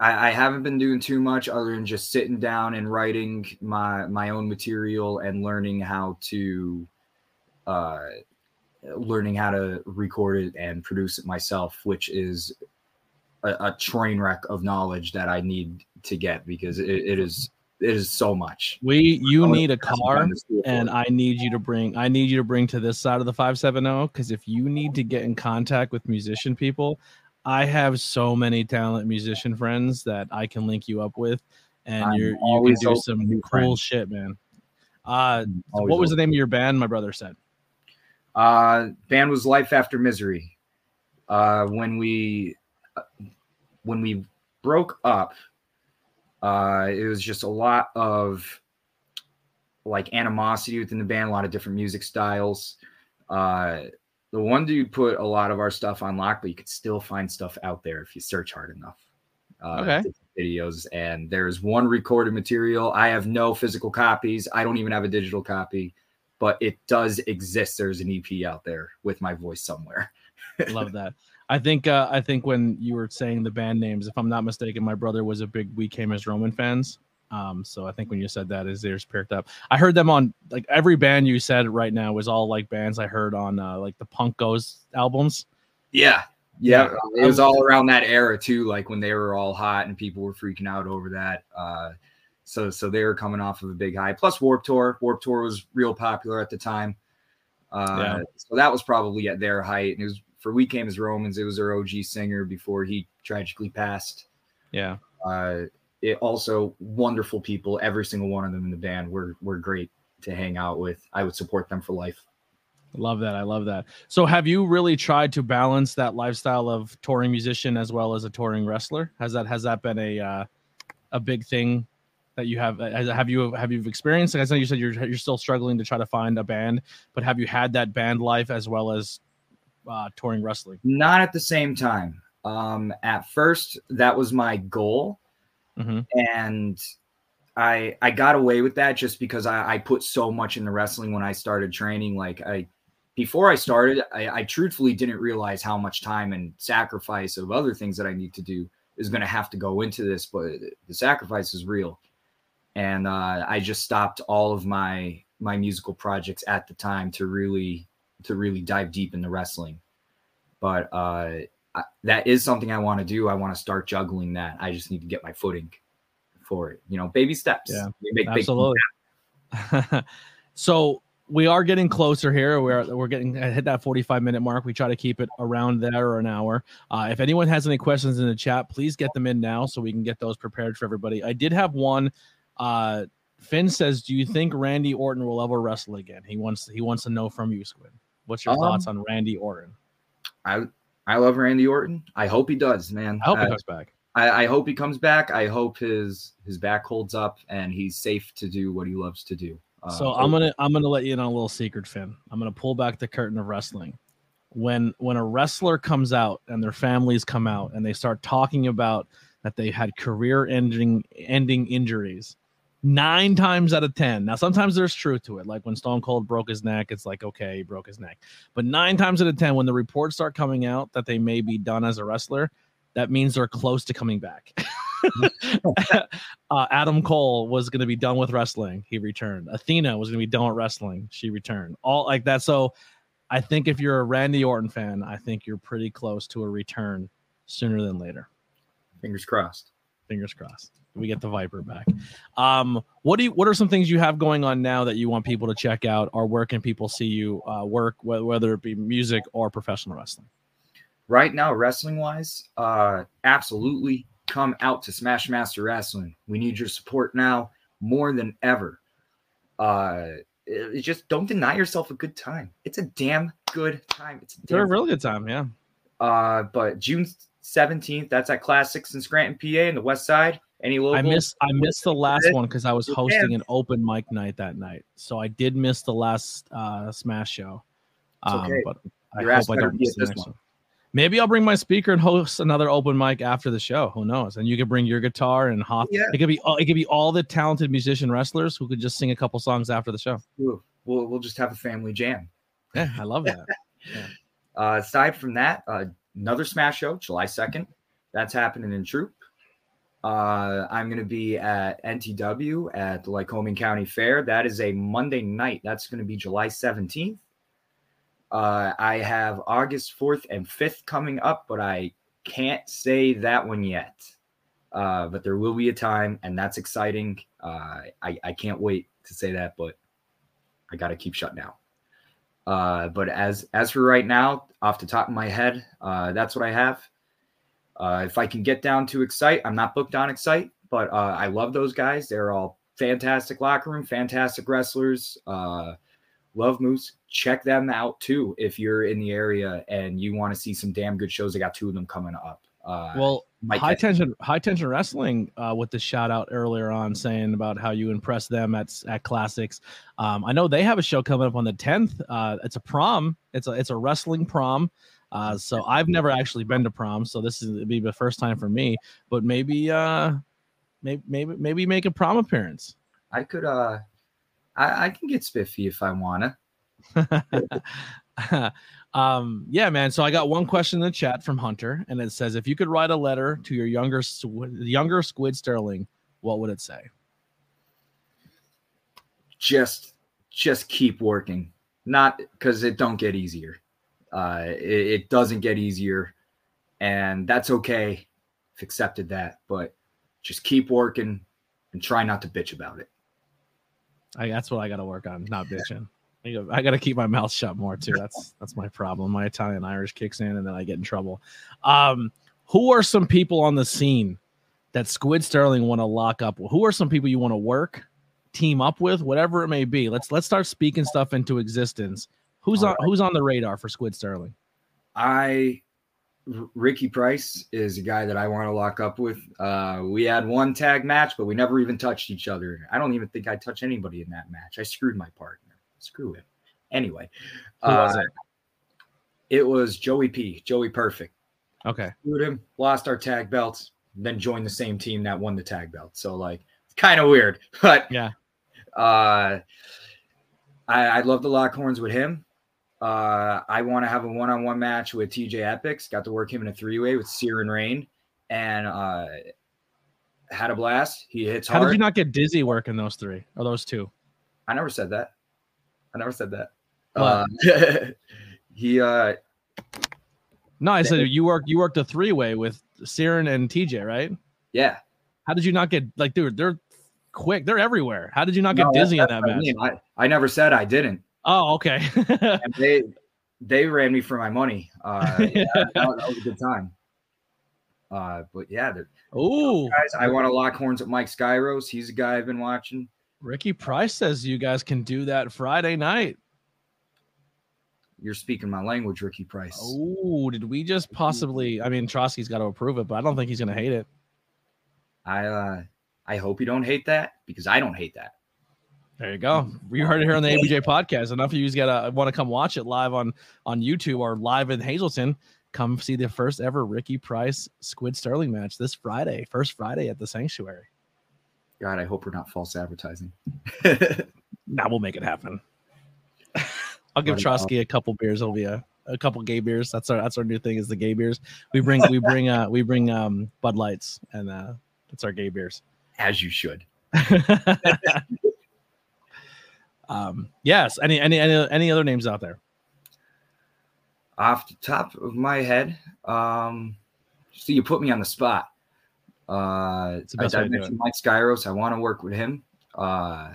I, I, haven't been doing too much other than just sitting down and writing my my own material and learning how to uh learning how to record it and produce it myself, which is a, a train wreck of knowledge that I need to get because it, it is it is so much. We you need a car and I need you to bring I need you to bring to this side of the 570 because if you need to get in contact with musician people, I have so many talent musician friends that I can link you up with and I'm you're you can do some cool friends. shit, man. Uh, I'm what was the name of your band? My brother said. Uh, band was Life After Misery. Uh, when we when we broke up, uh, it was just a lot of like animosity within the band, a lot of different music styles. Uh, the one dude put a lot of our stuff on lock, but you could still find stuff out there if you search hard enough. Uh, Okay. Videos and there's one recorded material. I have no physical copies. I don't even have a digital copy, but it does exist. There's an EP out there with my voice somewhere. Love that. I think uh, I think when you were saying the band names, if I'm not mistaken, my brother was a big We Came as Roman fans. Um, so I think when you said that, his ears perked up. I heard them on like every band you said right now was all like bands I heard on uh, like the Punk Goes albums. Yeah. Yeah. Yeah. It was all around that era too, like when they were all hot and people were freaking out over that. Uh, so so they were coming off of a big high. Plus Warp Tour. Warp Tour was real popular at the time. Uh, Yeah. so that was probably at their height. And it was for We Came as Romans, it was their OG singer before he tragically passed. Yeah, Uh, it also wonderful people. Every single one of them in the band were were great to hang out with. I would support them for life. love that. I love that. So have you really tried to balance that lifestyle of touring musician as well as a touring wrestler? Has that has that been a uh, a big thing that you have has- have you have you experienced like i know you said you're you're still struggling to try to find a band but have you had that band life as well as uh touring wrestling Not at the same time. Um, at first, that was my goal, hmm and I I got away with that just because I, I put so much in the wrestling when I started training. Like I before I started, I, I truthfully didn't realize how much time and sacrifice of other things that I need to do is going to have to go into this, but the sacrifice is real. And uh, I just stopped all of my my musical projects at the time to really to really dive deep into wrestling. But uh, I, that is something I want to do. I want to start juggling that. I just need to get my footing for it. You know, baby steps. Yeah, make big- absolutely so we are getting closer here we're we're getting hit that 45 minute mark we try to keep it around there or an hour uh, if anyone has any questions in the chat please get them in now so we can get those prepared for everybody i did have one uh finn says do you think randy orton will ever wrestle again he wants he wants to know from you squid what's your Um, thoughts on randy orton I I love Randy Orton. I hope he does, man. i hope he comes back I, I hope he comes back. I hope his his back holds up and he's safe to do what he loves to do. Uh, So I'm gonna I'm gonna let you in on a little secret, Finn. I'm gonna pull back the curtain of wrestling. When when a wrestler comes out and their families come out and they start talking about that they had career ending ending injuries, nine times out of ten. Now sometimes there's truth to it. Like when Stone Cold broke his neck, it's like okay, he broke his neck. But nine times out of ten, when the reports start coming out that they may be done as a wrestler, that means they're close to coming back. uh, Adam Cole was going to be done with wrestling. He returned. Athena was going to be done with wrestling. She returned. All like that. So I think if you're a Randy Orton fan, I think you're pretty close to a return sooner than later. fingers crossed. Fingers crossed. We get the Viper back. Um, what do you? What are some things you have going on now that you want people to check out, or where can people see you uh, work, wh- whether it be music or professional wrestling? Right now, wrestling wise, uh, absolutely come out to Smash Master Wrestling. We need your support now more than ever. Uh, it, it just don't deny yourself a good time. It's a damn good time. It's a They're a really good time. Yeah. Uh, but June 17th, that's at Classics in Scranton, PA, in the West Side. Any local? I missed I missed the last one because I was hosting an open mic night that night, so I did miss the last uh, Smash show. Um, okay. but I Your hope I don't miss the this next one. one. Maybe I'll bring my speaker and host another open mic after the show. Who knows? And you could bring your guitar and hop. Yeah. It could be all- it could be all the talented musician wrestlers who could just sing a couple songs after the show. We'll, we'll, we'll just have a family jam. Yeah, I love that. Uh, aside from that, uh, another Smash show, July 2nd. That's happening in Throop. Uh, I'm going to be at NTW at the Lycoming County Fair. That is a Monday night. That's going to be July 17th. Uh, I have August 4th and 5th coming up, but I can't say that one yet. Uh, but there will be a time, and that's exciting. Uh, I, I can't wait to say that, but I got to keep shut now. Uh, but as as for right now, off the top of my head, uh, that's what I have. Uh, if I can get down to Excite, I'm not booked on Excite, but uh, I love those guys. They're all fantastic locker room, fantastic wrestlers. Uh, love Moose. Check them out too if you're in the area and you want to see some damn good shows. I got two of them coming up. Uh, Well, high tension, high tension wrestling. Uh, with the shout out earlier on, saying about how you impressed them at at classics. Um, I know they have a show coming up on the tenth. Uh, it's a prom. It's a it's a wrestling prom. Uh, so I've never actually been to prom, so this is be the first time for me. But maybe, uh, maybe maybe maybe make a prom appearance. I could uh I, I can get spiffy if I wanna. um, yeah, man. So I got one question in the chat from Hunter, and it says, if you could write a letter to your younger younger Squid Sterling, what would it say? Just just keep working. Not because it don't get easier. Uh it, it doesn't get easier. And that's okay. I've accepted that, but just keep working and try not to bitch about it. I, that's what I got to work on, not bitching. I got to keep my mouth shut more too. That's that's my problem. My Italian Irish kicks in, and then I get in trouble. Um, who are some people on the scene that Squid Sterling want to lock up? Who are some people you want to work, team up with, whatever it may be? Let's let's start speaking stuff into existence. Who's All on Who's on the radar for Squid Sterling? I Ricky Price is a guy that I want to lock up with. Uh, we had one tag match, but we never even touched each other. I don't even think I touched anybody in that match. I screwed my partner. Screw him. Anyway, Who was uh, it? it was Joey P. Joey Perfect. Okay. Screwed him, lost our tag belts, then joined the same team that won the tag belt. So like, it's kind of weird, but Yeah. Uh, I, I'd love to lock horns with him. Uh, I want to have a one-on-one match with TJ Epics. Got to work him in a three-way with Siren, and uh, had a blast. He hits How hard. did you not get dizzy working those three or those two? I never said that. I never said that. Uh, he uh, No, I said you worked you worked a three way with Siren and TJ, right? yeah. How did you not get like, dude? They're quick. They're everywhere. How did you not get No, dizzy in that what I match? mean. I, I never said I didn't. Oh, okay. They they ran me for my money. Uh, yeah, that, that was a good time. Uh, but yeah, Ooh, guys, I want to lock horns with Mike Skyros. He's a guy I've been watching. Ricky Price says you guys can do that Friday night. You're speaking my language, Ricky Price. Oh, did we just possibly? I mean, Trotsky's got to approve it, but I don't think he's gonna hate it. I uh, I hope you don't hate that because I don't hate that. There you go. You heard it here on the ABJ podcast. Enough of you gotta want to come watch it live on on YouTube or live in Hazleton. Come see the first ever Ricky Price Squid Sterling match this Friday, first Friday at the Sanctuary. God, I hope we're not false advertising. Now we'll make it happen. I'll give Trotsky a couple beers. It'll be a, a couple gay beers. That's our that's our new thing is the gay beers. We bring we bring uh we bring um Bud Lights and uh that's our gay beers. As you should. um yes. Any any any any other names out there? Off the top of my head, um, so you put me on the spot. Uh, the I, I way to do mentioned Mike Skyros. I want to work with him. Uh,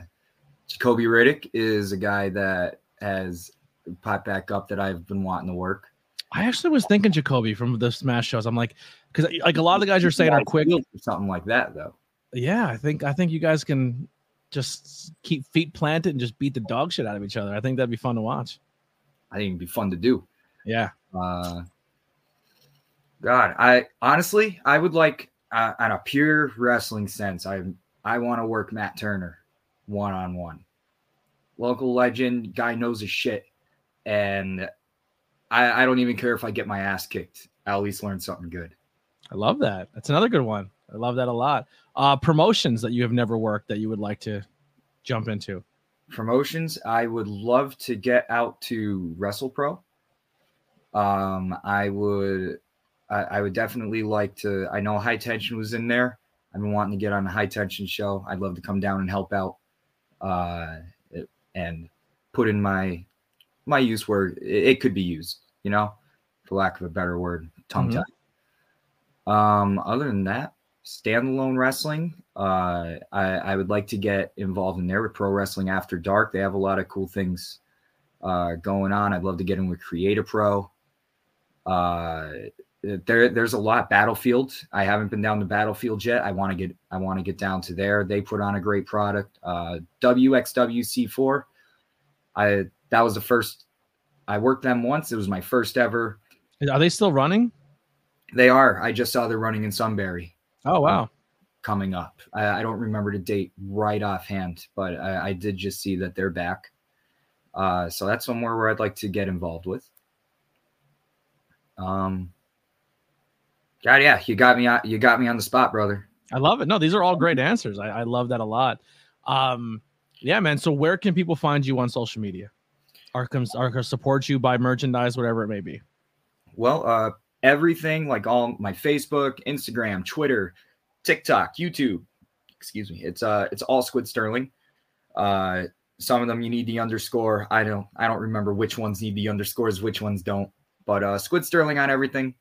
Jacoby Riddick is a guy that has popped back up that I've been wanting to work. I actually was thinking Jacoby from the Smash shows. I'm like, because like a lot of the guys you're saying are quick. Or something like that, though. Yeah, I think I think you guys can just keep feet planted and just beat the dog shit out of each other. I think that'd be fun to watch. I think it'd be fun to do. Yeah. Uh, God, I honestly, I would like uh, on a pure wrestling sense. I I want to work Matt Turner one on one. Local legend, guy knows his shit, and I I don't even care if I get my ass kicked. I at least learn something good. I love that. That's another good one. I love that a lot. Uh promotions that you have never worked that you would like to jump into. promotions i would love to get out to wrestlepro. Um i would I, I would definitely like to i know high tension was in there. I've been wanting to get on a high tension show. I'd love to come down and help out uh and put in my my use where it, it could be used you know for lack of a better word tongue Mhm. tie um other than that standalone wrestling uh I, I would like to get involved in there with pro wrestling after dark. They have a lot of cool things uh going on. I'd love to get in with creative pro. Uh there there's a lot. Battlefield. I haven't been down to battlefield yet. I want to get i want to get down to there. They put on a great product. Uh wxwc4 i that was the first i worked them once. It was my first ever. Are they still running? they are. I just saw they're running in sunbury Oh wow. coming up i, I don't remember the date right offhand but I, I did just see that they're back uh so that's somewhere where i'd like to get involved with um god yeah you got me on you got me on the spot brother I love it. No, these are all great answers. I, I love that a lot. Um, yeah, man. So where can people find you on social media? Or or support you by merchandise, whatever it may be. Well, uh, everything like all my Facebook, Instagram, Twitter, TikTok, YouTube. Excuse me. It's uh, it's all Squid Sterling. Uh, some of them you need the underscore. I don't, I don't remember which ones need the underscores, which ones don't. But uh, Squid Sterling on everything,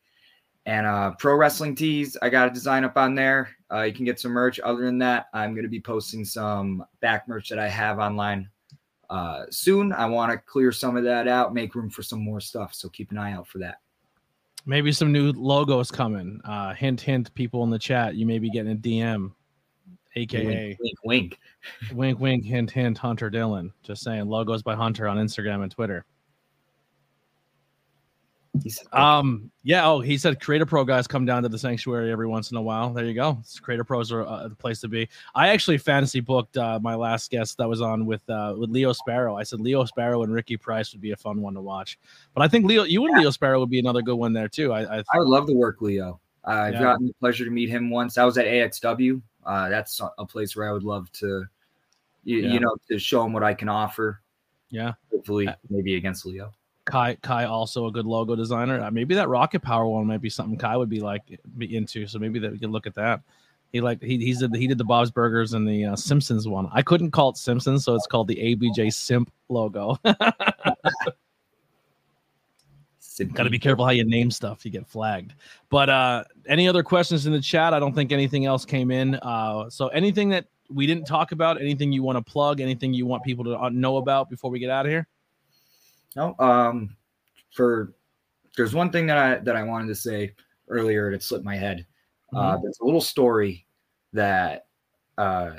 and uh, pro wrestling tees. I got a design up on there. Uh, you can get some merch. Other than that, I'm to be posting some back merch that I have online uh, soon. I want to clear some of that out, make room for some more stuff. So keep an eye out for that. Maybe some new logos coming. Uh, hint, hint. People in the chat, you may be getting a DM, aka Wink, wink, wink. wink, wink, hint, hint. Hunter Dillon. Just saying, logos by Hunter on Instagram and Twitter. He said, Um, yeah. Oh, he said Creator Pro guys come down to the sanctuary every once in a while. There you go. Creator Pros are uh, the place to be. I actually fantasy booked uh, my last guest that was on with uh, with Leo Sparrow. I said Leo Sparrow and Ricky Price would be a fun one to watch. But I think Leo, you and Leo Sparrow would be another good one there too. I, I I would love to work Leo. I've Yeah. gotten the pleasure to meet him once. I was at AXW. Uh, that's a place where I would love to, you, Yeah. you know, to show him what I can offer. yeah. Hopefully, maybe against Leo. Kai Kai also a good logo designer. Uh, maybe that Rocket Power one might be something Kai would be like be into. So maybe that we could look at that. He like he he's he did the Bob's Burgers and the uh, Simpsons one. I couldn't call it Simpsons, so it's called the ABJ Simp logo. Got to be careful how you name stuff; you get flagged. But uh, any other questions in the chat? I don't think anything else came in. Uh, so anything that we didn't talk about, anything you want to plug, anything you want people to uh, know about before we get out of here? No, um, for there's one thing that I that I wanted to say earlier that slipped my head. Uh, Mm-hmm. there's a little story that uh,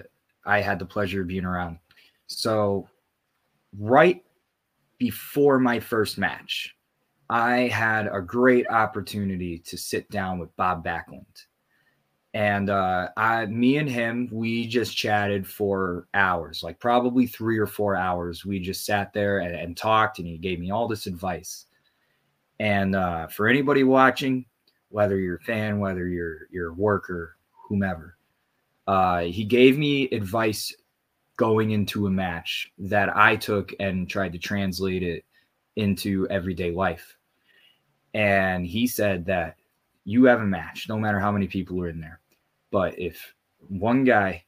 I had the pleasure of being around. So, right before my first match, I had a great opportunity to sit down with Bob Backlund. And uh, I, me and him, we just chatted for hours, like probably three or four hours. We just sat there and, and talked, and he gave me all this advice. And uh, for anybody watching, whether you're a fan, whether you're a worker, whomever, uh, he gave me advice going into a match that I took and tried to translate it into everyday life. And he said that you have a match, no matter how many people are in there. But if one guy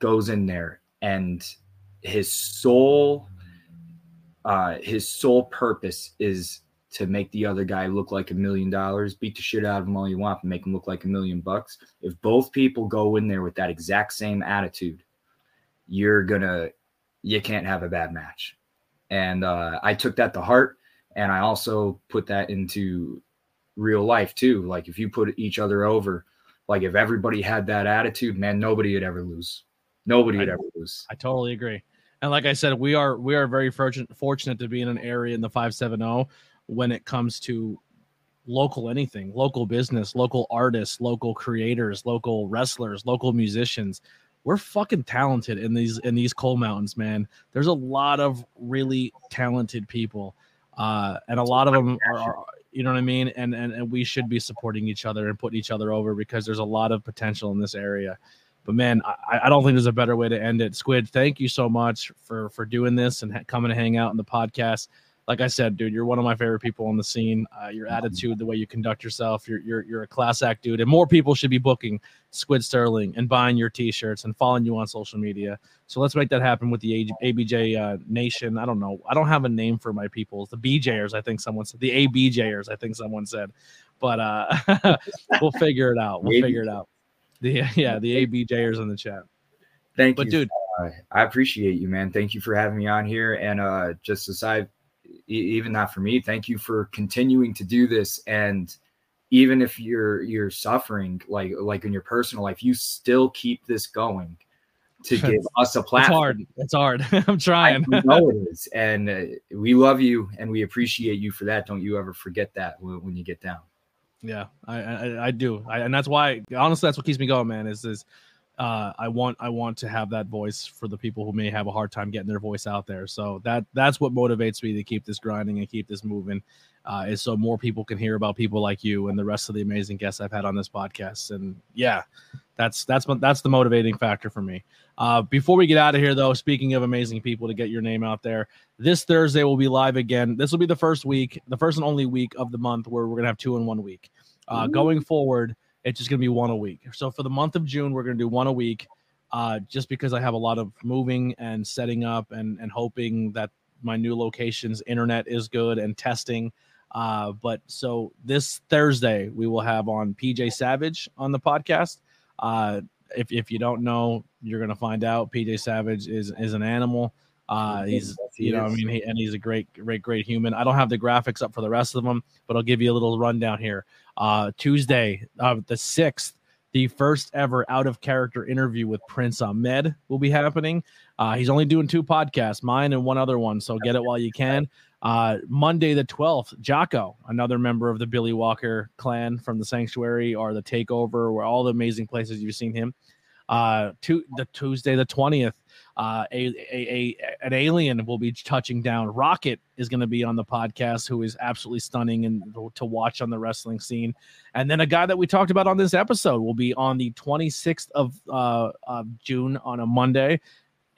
goes in there and his sole uh his sole purpose is to make the other guy look like a million dollars, beat the shit out of him all you want, and make him look like a million bucks. If both people go in there with that exact same attitude, you're gonna you can't have a bad match. And uh, I took that to heart, and I also put that into real life too. Like if you put each other over, like if everybody had that attitude, man, nobody would ever lose. Nobody would I- ever lose. I totally agree. And like I said, we are we are very fortunate fortunate to be in an area in the 570 when it comes to local anything, local business, local artists, local creators, local wrestlers, local musicians. We're fucking talented in these in these coal mountains, man. There's a lot of really talented people. Uh, and a lot of them are, are you know what I mean? And, and and we should be supporting each other and putting each other over because there's a lot of potential in this area. But man, I, I don't think there's a better way to end it. Squid, thank you so much for for doing this and ha- coming to hang out in the podcast. Like I said, dude, you're one of my favorite people on the scene. Uh, your attitude, the way you conduct yourself, you're, you're you're a class act, dude. And more people should be booking Squid Sterling and buying your T-shirts and following you on social media. So let's make that happen with the A- ABJ uh, Nation. I don't know. I don't have a name for my people. It's the BJers, I think someone said. The ABJers, I think someone said. But uh, we'll figure it out. We'll figure it out. The yeah, the ABJers in the chat. Thank But you, But dude, uh, I appreciate you, man. Thank you for having me on here. And uh, just aside, even not for me, thank you for continuing to do this. And even if you're you're suffering like like in your personal life you still keep this going to give us a platform. it's hard. It's hard. I'm trying. I know it is. And uh, we love you and we appreciate you for that. Don't you ever forget that when, when you get down. Yeah i i, I do. I, and that's why honestly that's what keeps me going man is is uh, I want I want to have that voice for the people who may have a hard time getting their voice out there. So that that's what motivates me to keep this grinding and keep this moving. Uh, is so more people can hear about people like you and the rest of the amazing guests I've had on this podcast. And yeah, that's that's that's the motivating factor for me. Uh, before we get out of here, though, speaking of amazing people to get your name out there, this Thursday will be live again. This will be the first week, the first and only week of the month where we're gonna have two in one week. Uh, going forward it's just going to be one a week. So for the month of June, we're going to do one a week, uh, just because I have a lot of moving and setting up and and hoping that my new location's internet is good and testing. Uh, but so this Thursday we will have on PJ Savage on the podcast. Uh, if if you don't know, you're gonna find out. PJ Savage is is an animal. Uh, he's you know I mean he, and he's a great great great human. I don't have the graphics up for the rest of them, but I'll give you a little rundown here. Uh, Tuesday, uh, the 6th, the first ever out of character interview with Prince Ahmed will be happening. Uh, he's only doing two podcasts, mine and one other one. So get it while you can. Uh, Monday, the 12th, Jocko, another member of the Billy Walker clan from the Sanctuary or the Takeover, where all the amazing places you've seen him. Uh, to the Tuesday, the 20th, uh, a, a, a, an alien will be touching down. Rocket is going to be on the podcast, who is absolutely stunning and to watch on the wrestling scene. And then a guy that we talked about on this episode will be on the 26th of, uh, of June on a Monday.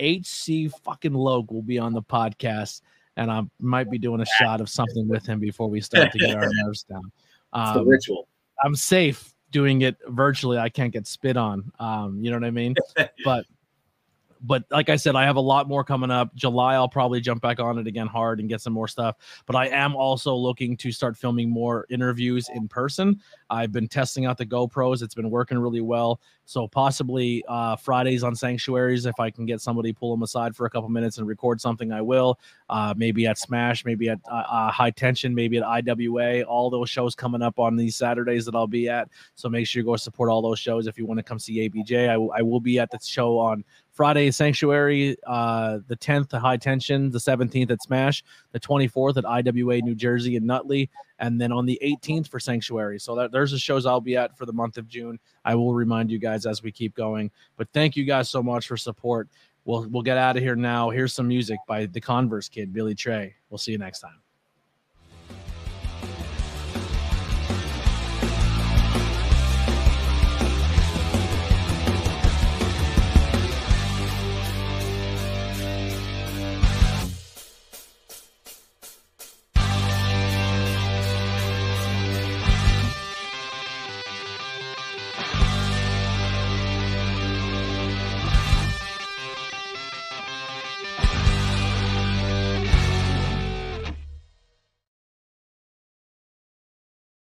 HC fucking Logue will be on the podcast, and I might be doing a shot of something with him before we start to get our nerves down. Um, the ritual. I'm safe doing it virtually. I can't get spit on. Um, you know what I mean? but but like I said, I have a lot more coming up. July, I'll probably jump back on it again hard and get some more stuff. But I am also looking to start filming more interviews in person. I've been testing out the GoPros, it's been working really well. So possibly uh, Fridays on Sanctuaries, if I can get somebody pull them aside for a couple minutes and record something, I will. Uh, maybe at Smash, maybe at uh, uh High Tension, maybe at IWA. All those shows coming up on these Saturdays that I'll be at. So make sure you go support all those shows if you want to come see ABJ. I, w- I will be at the show on Friday Sanctuary, uh, the 10th at High Tension, the 17th at Smash, the 24th at IWA New Jersey and Nutley, and then on the 18th for Sanctuary. So that, there's the shows I'll be at for the month of June. I will remind you guys as we keep going. But thank you guys so much for support. We'll we'll get out of here now. Here's some music by the Converse Kid, Billy Trey. We'll see you next time.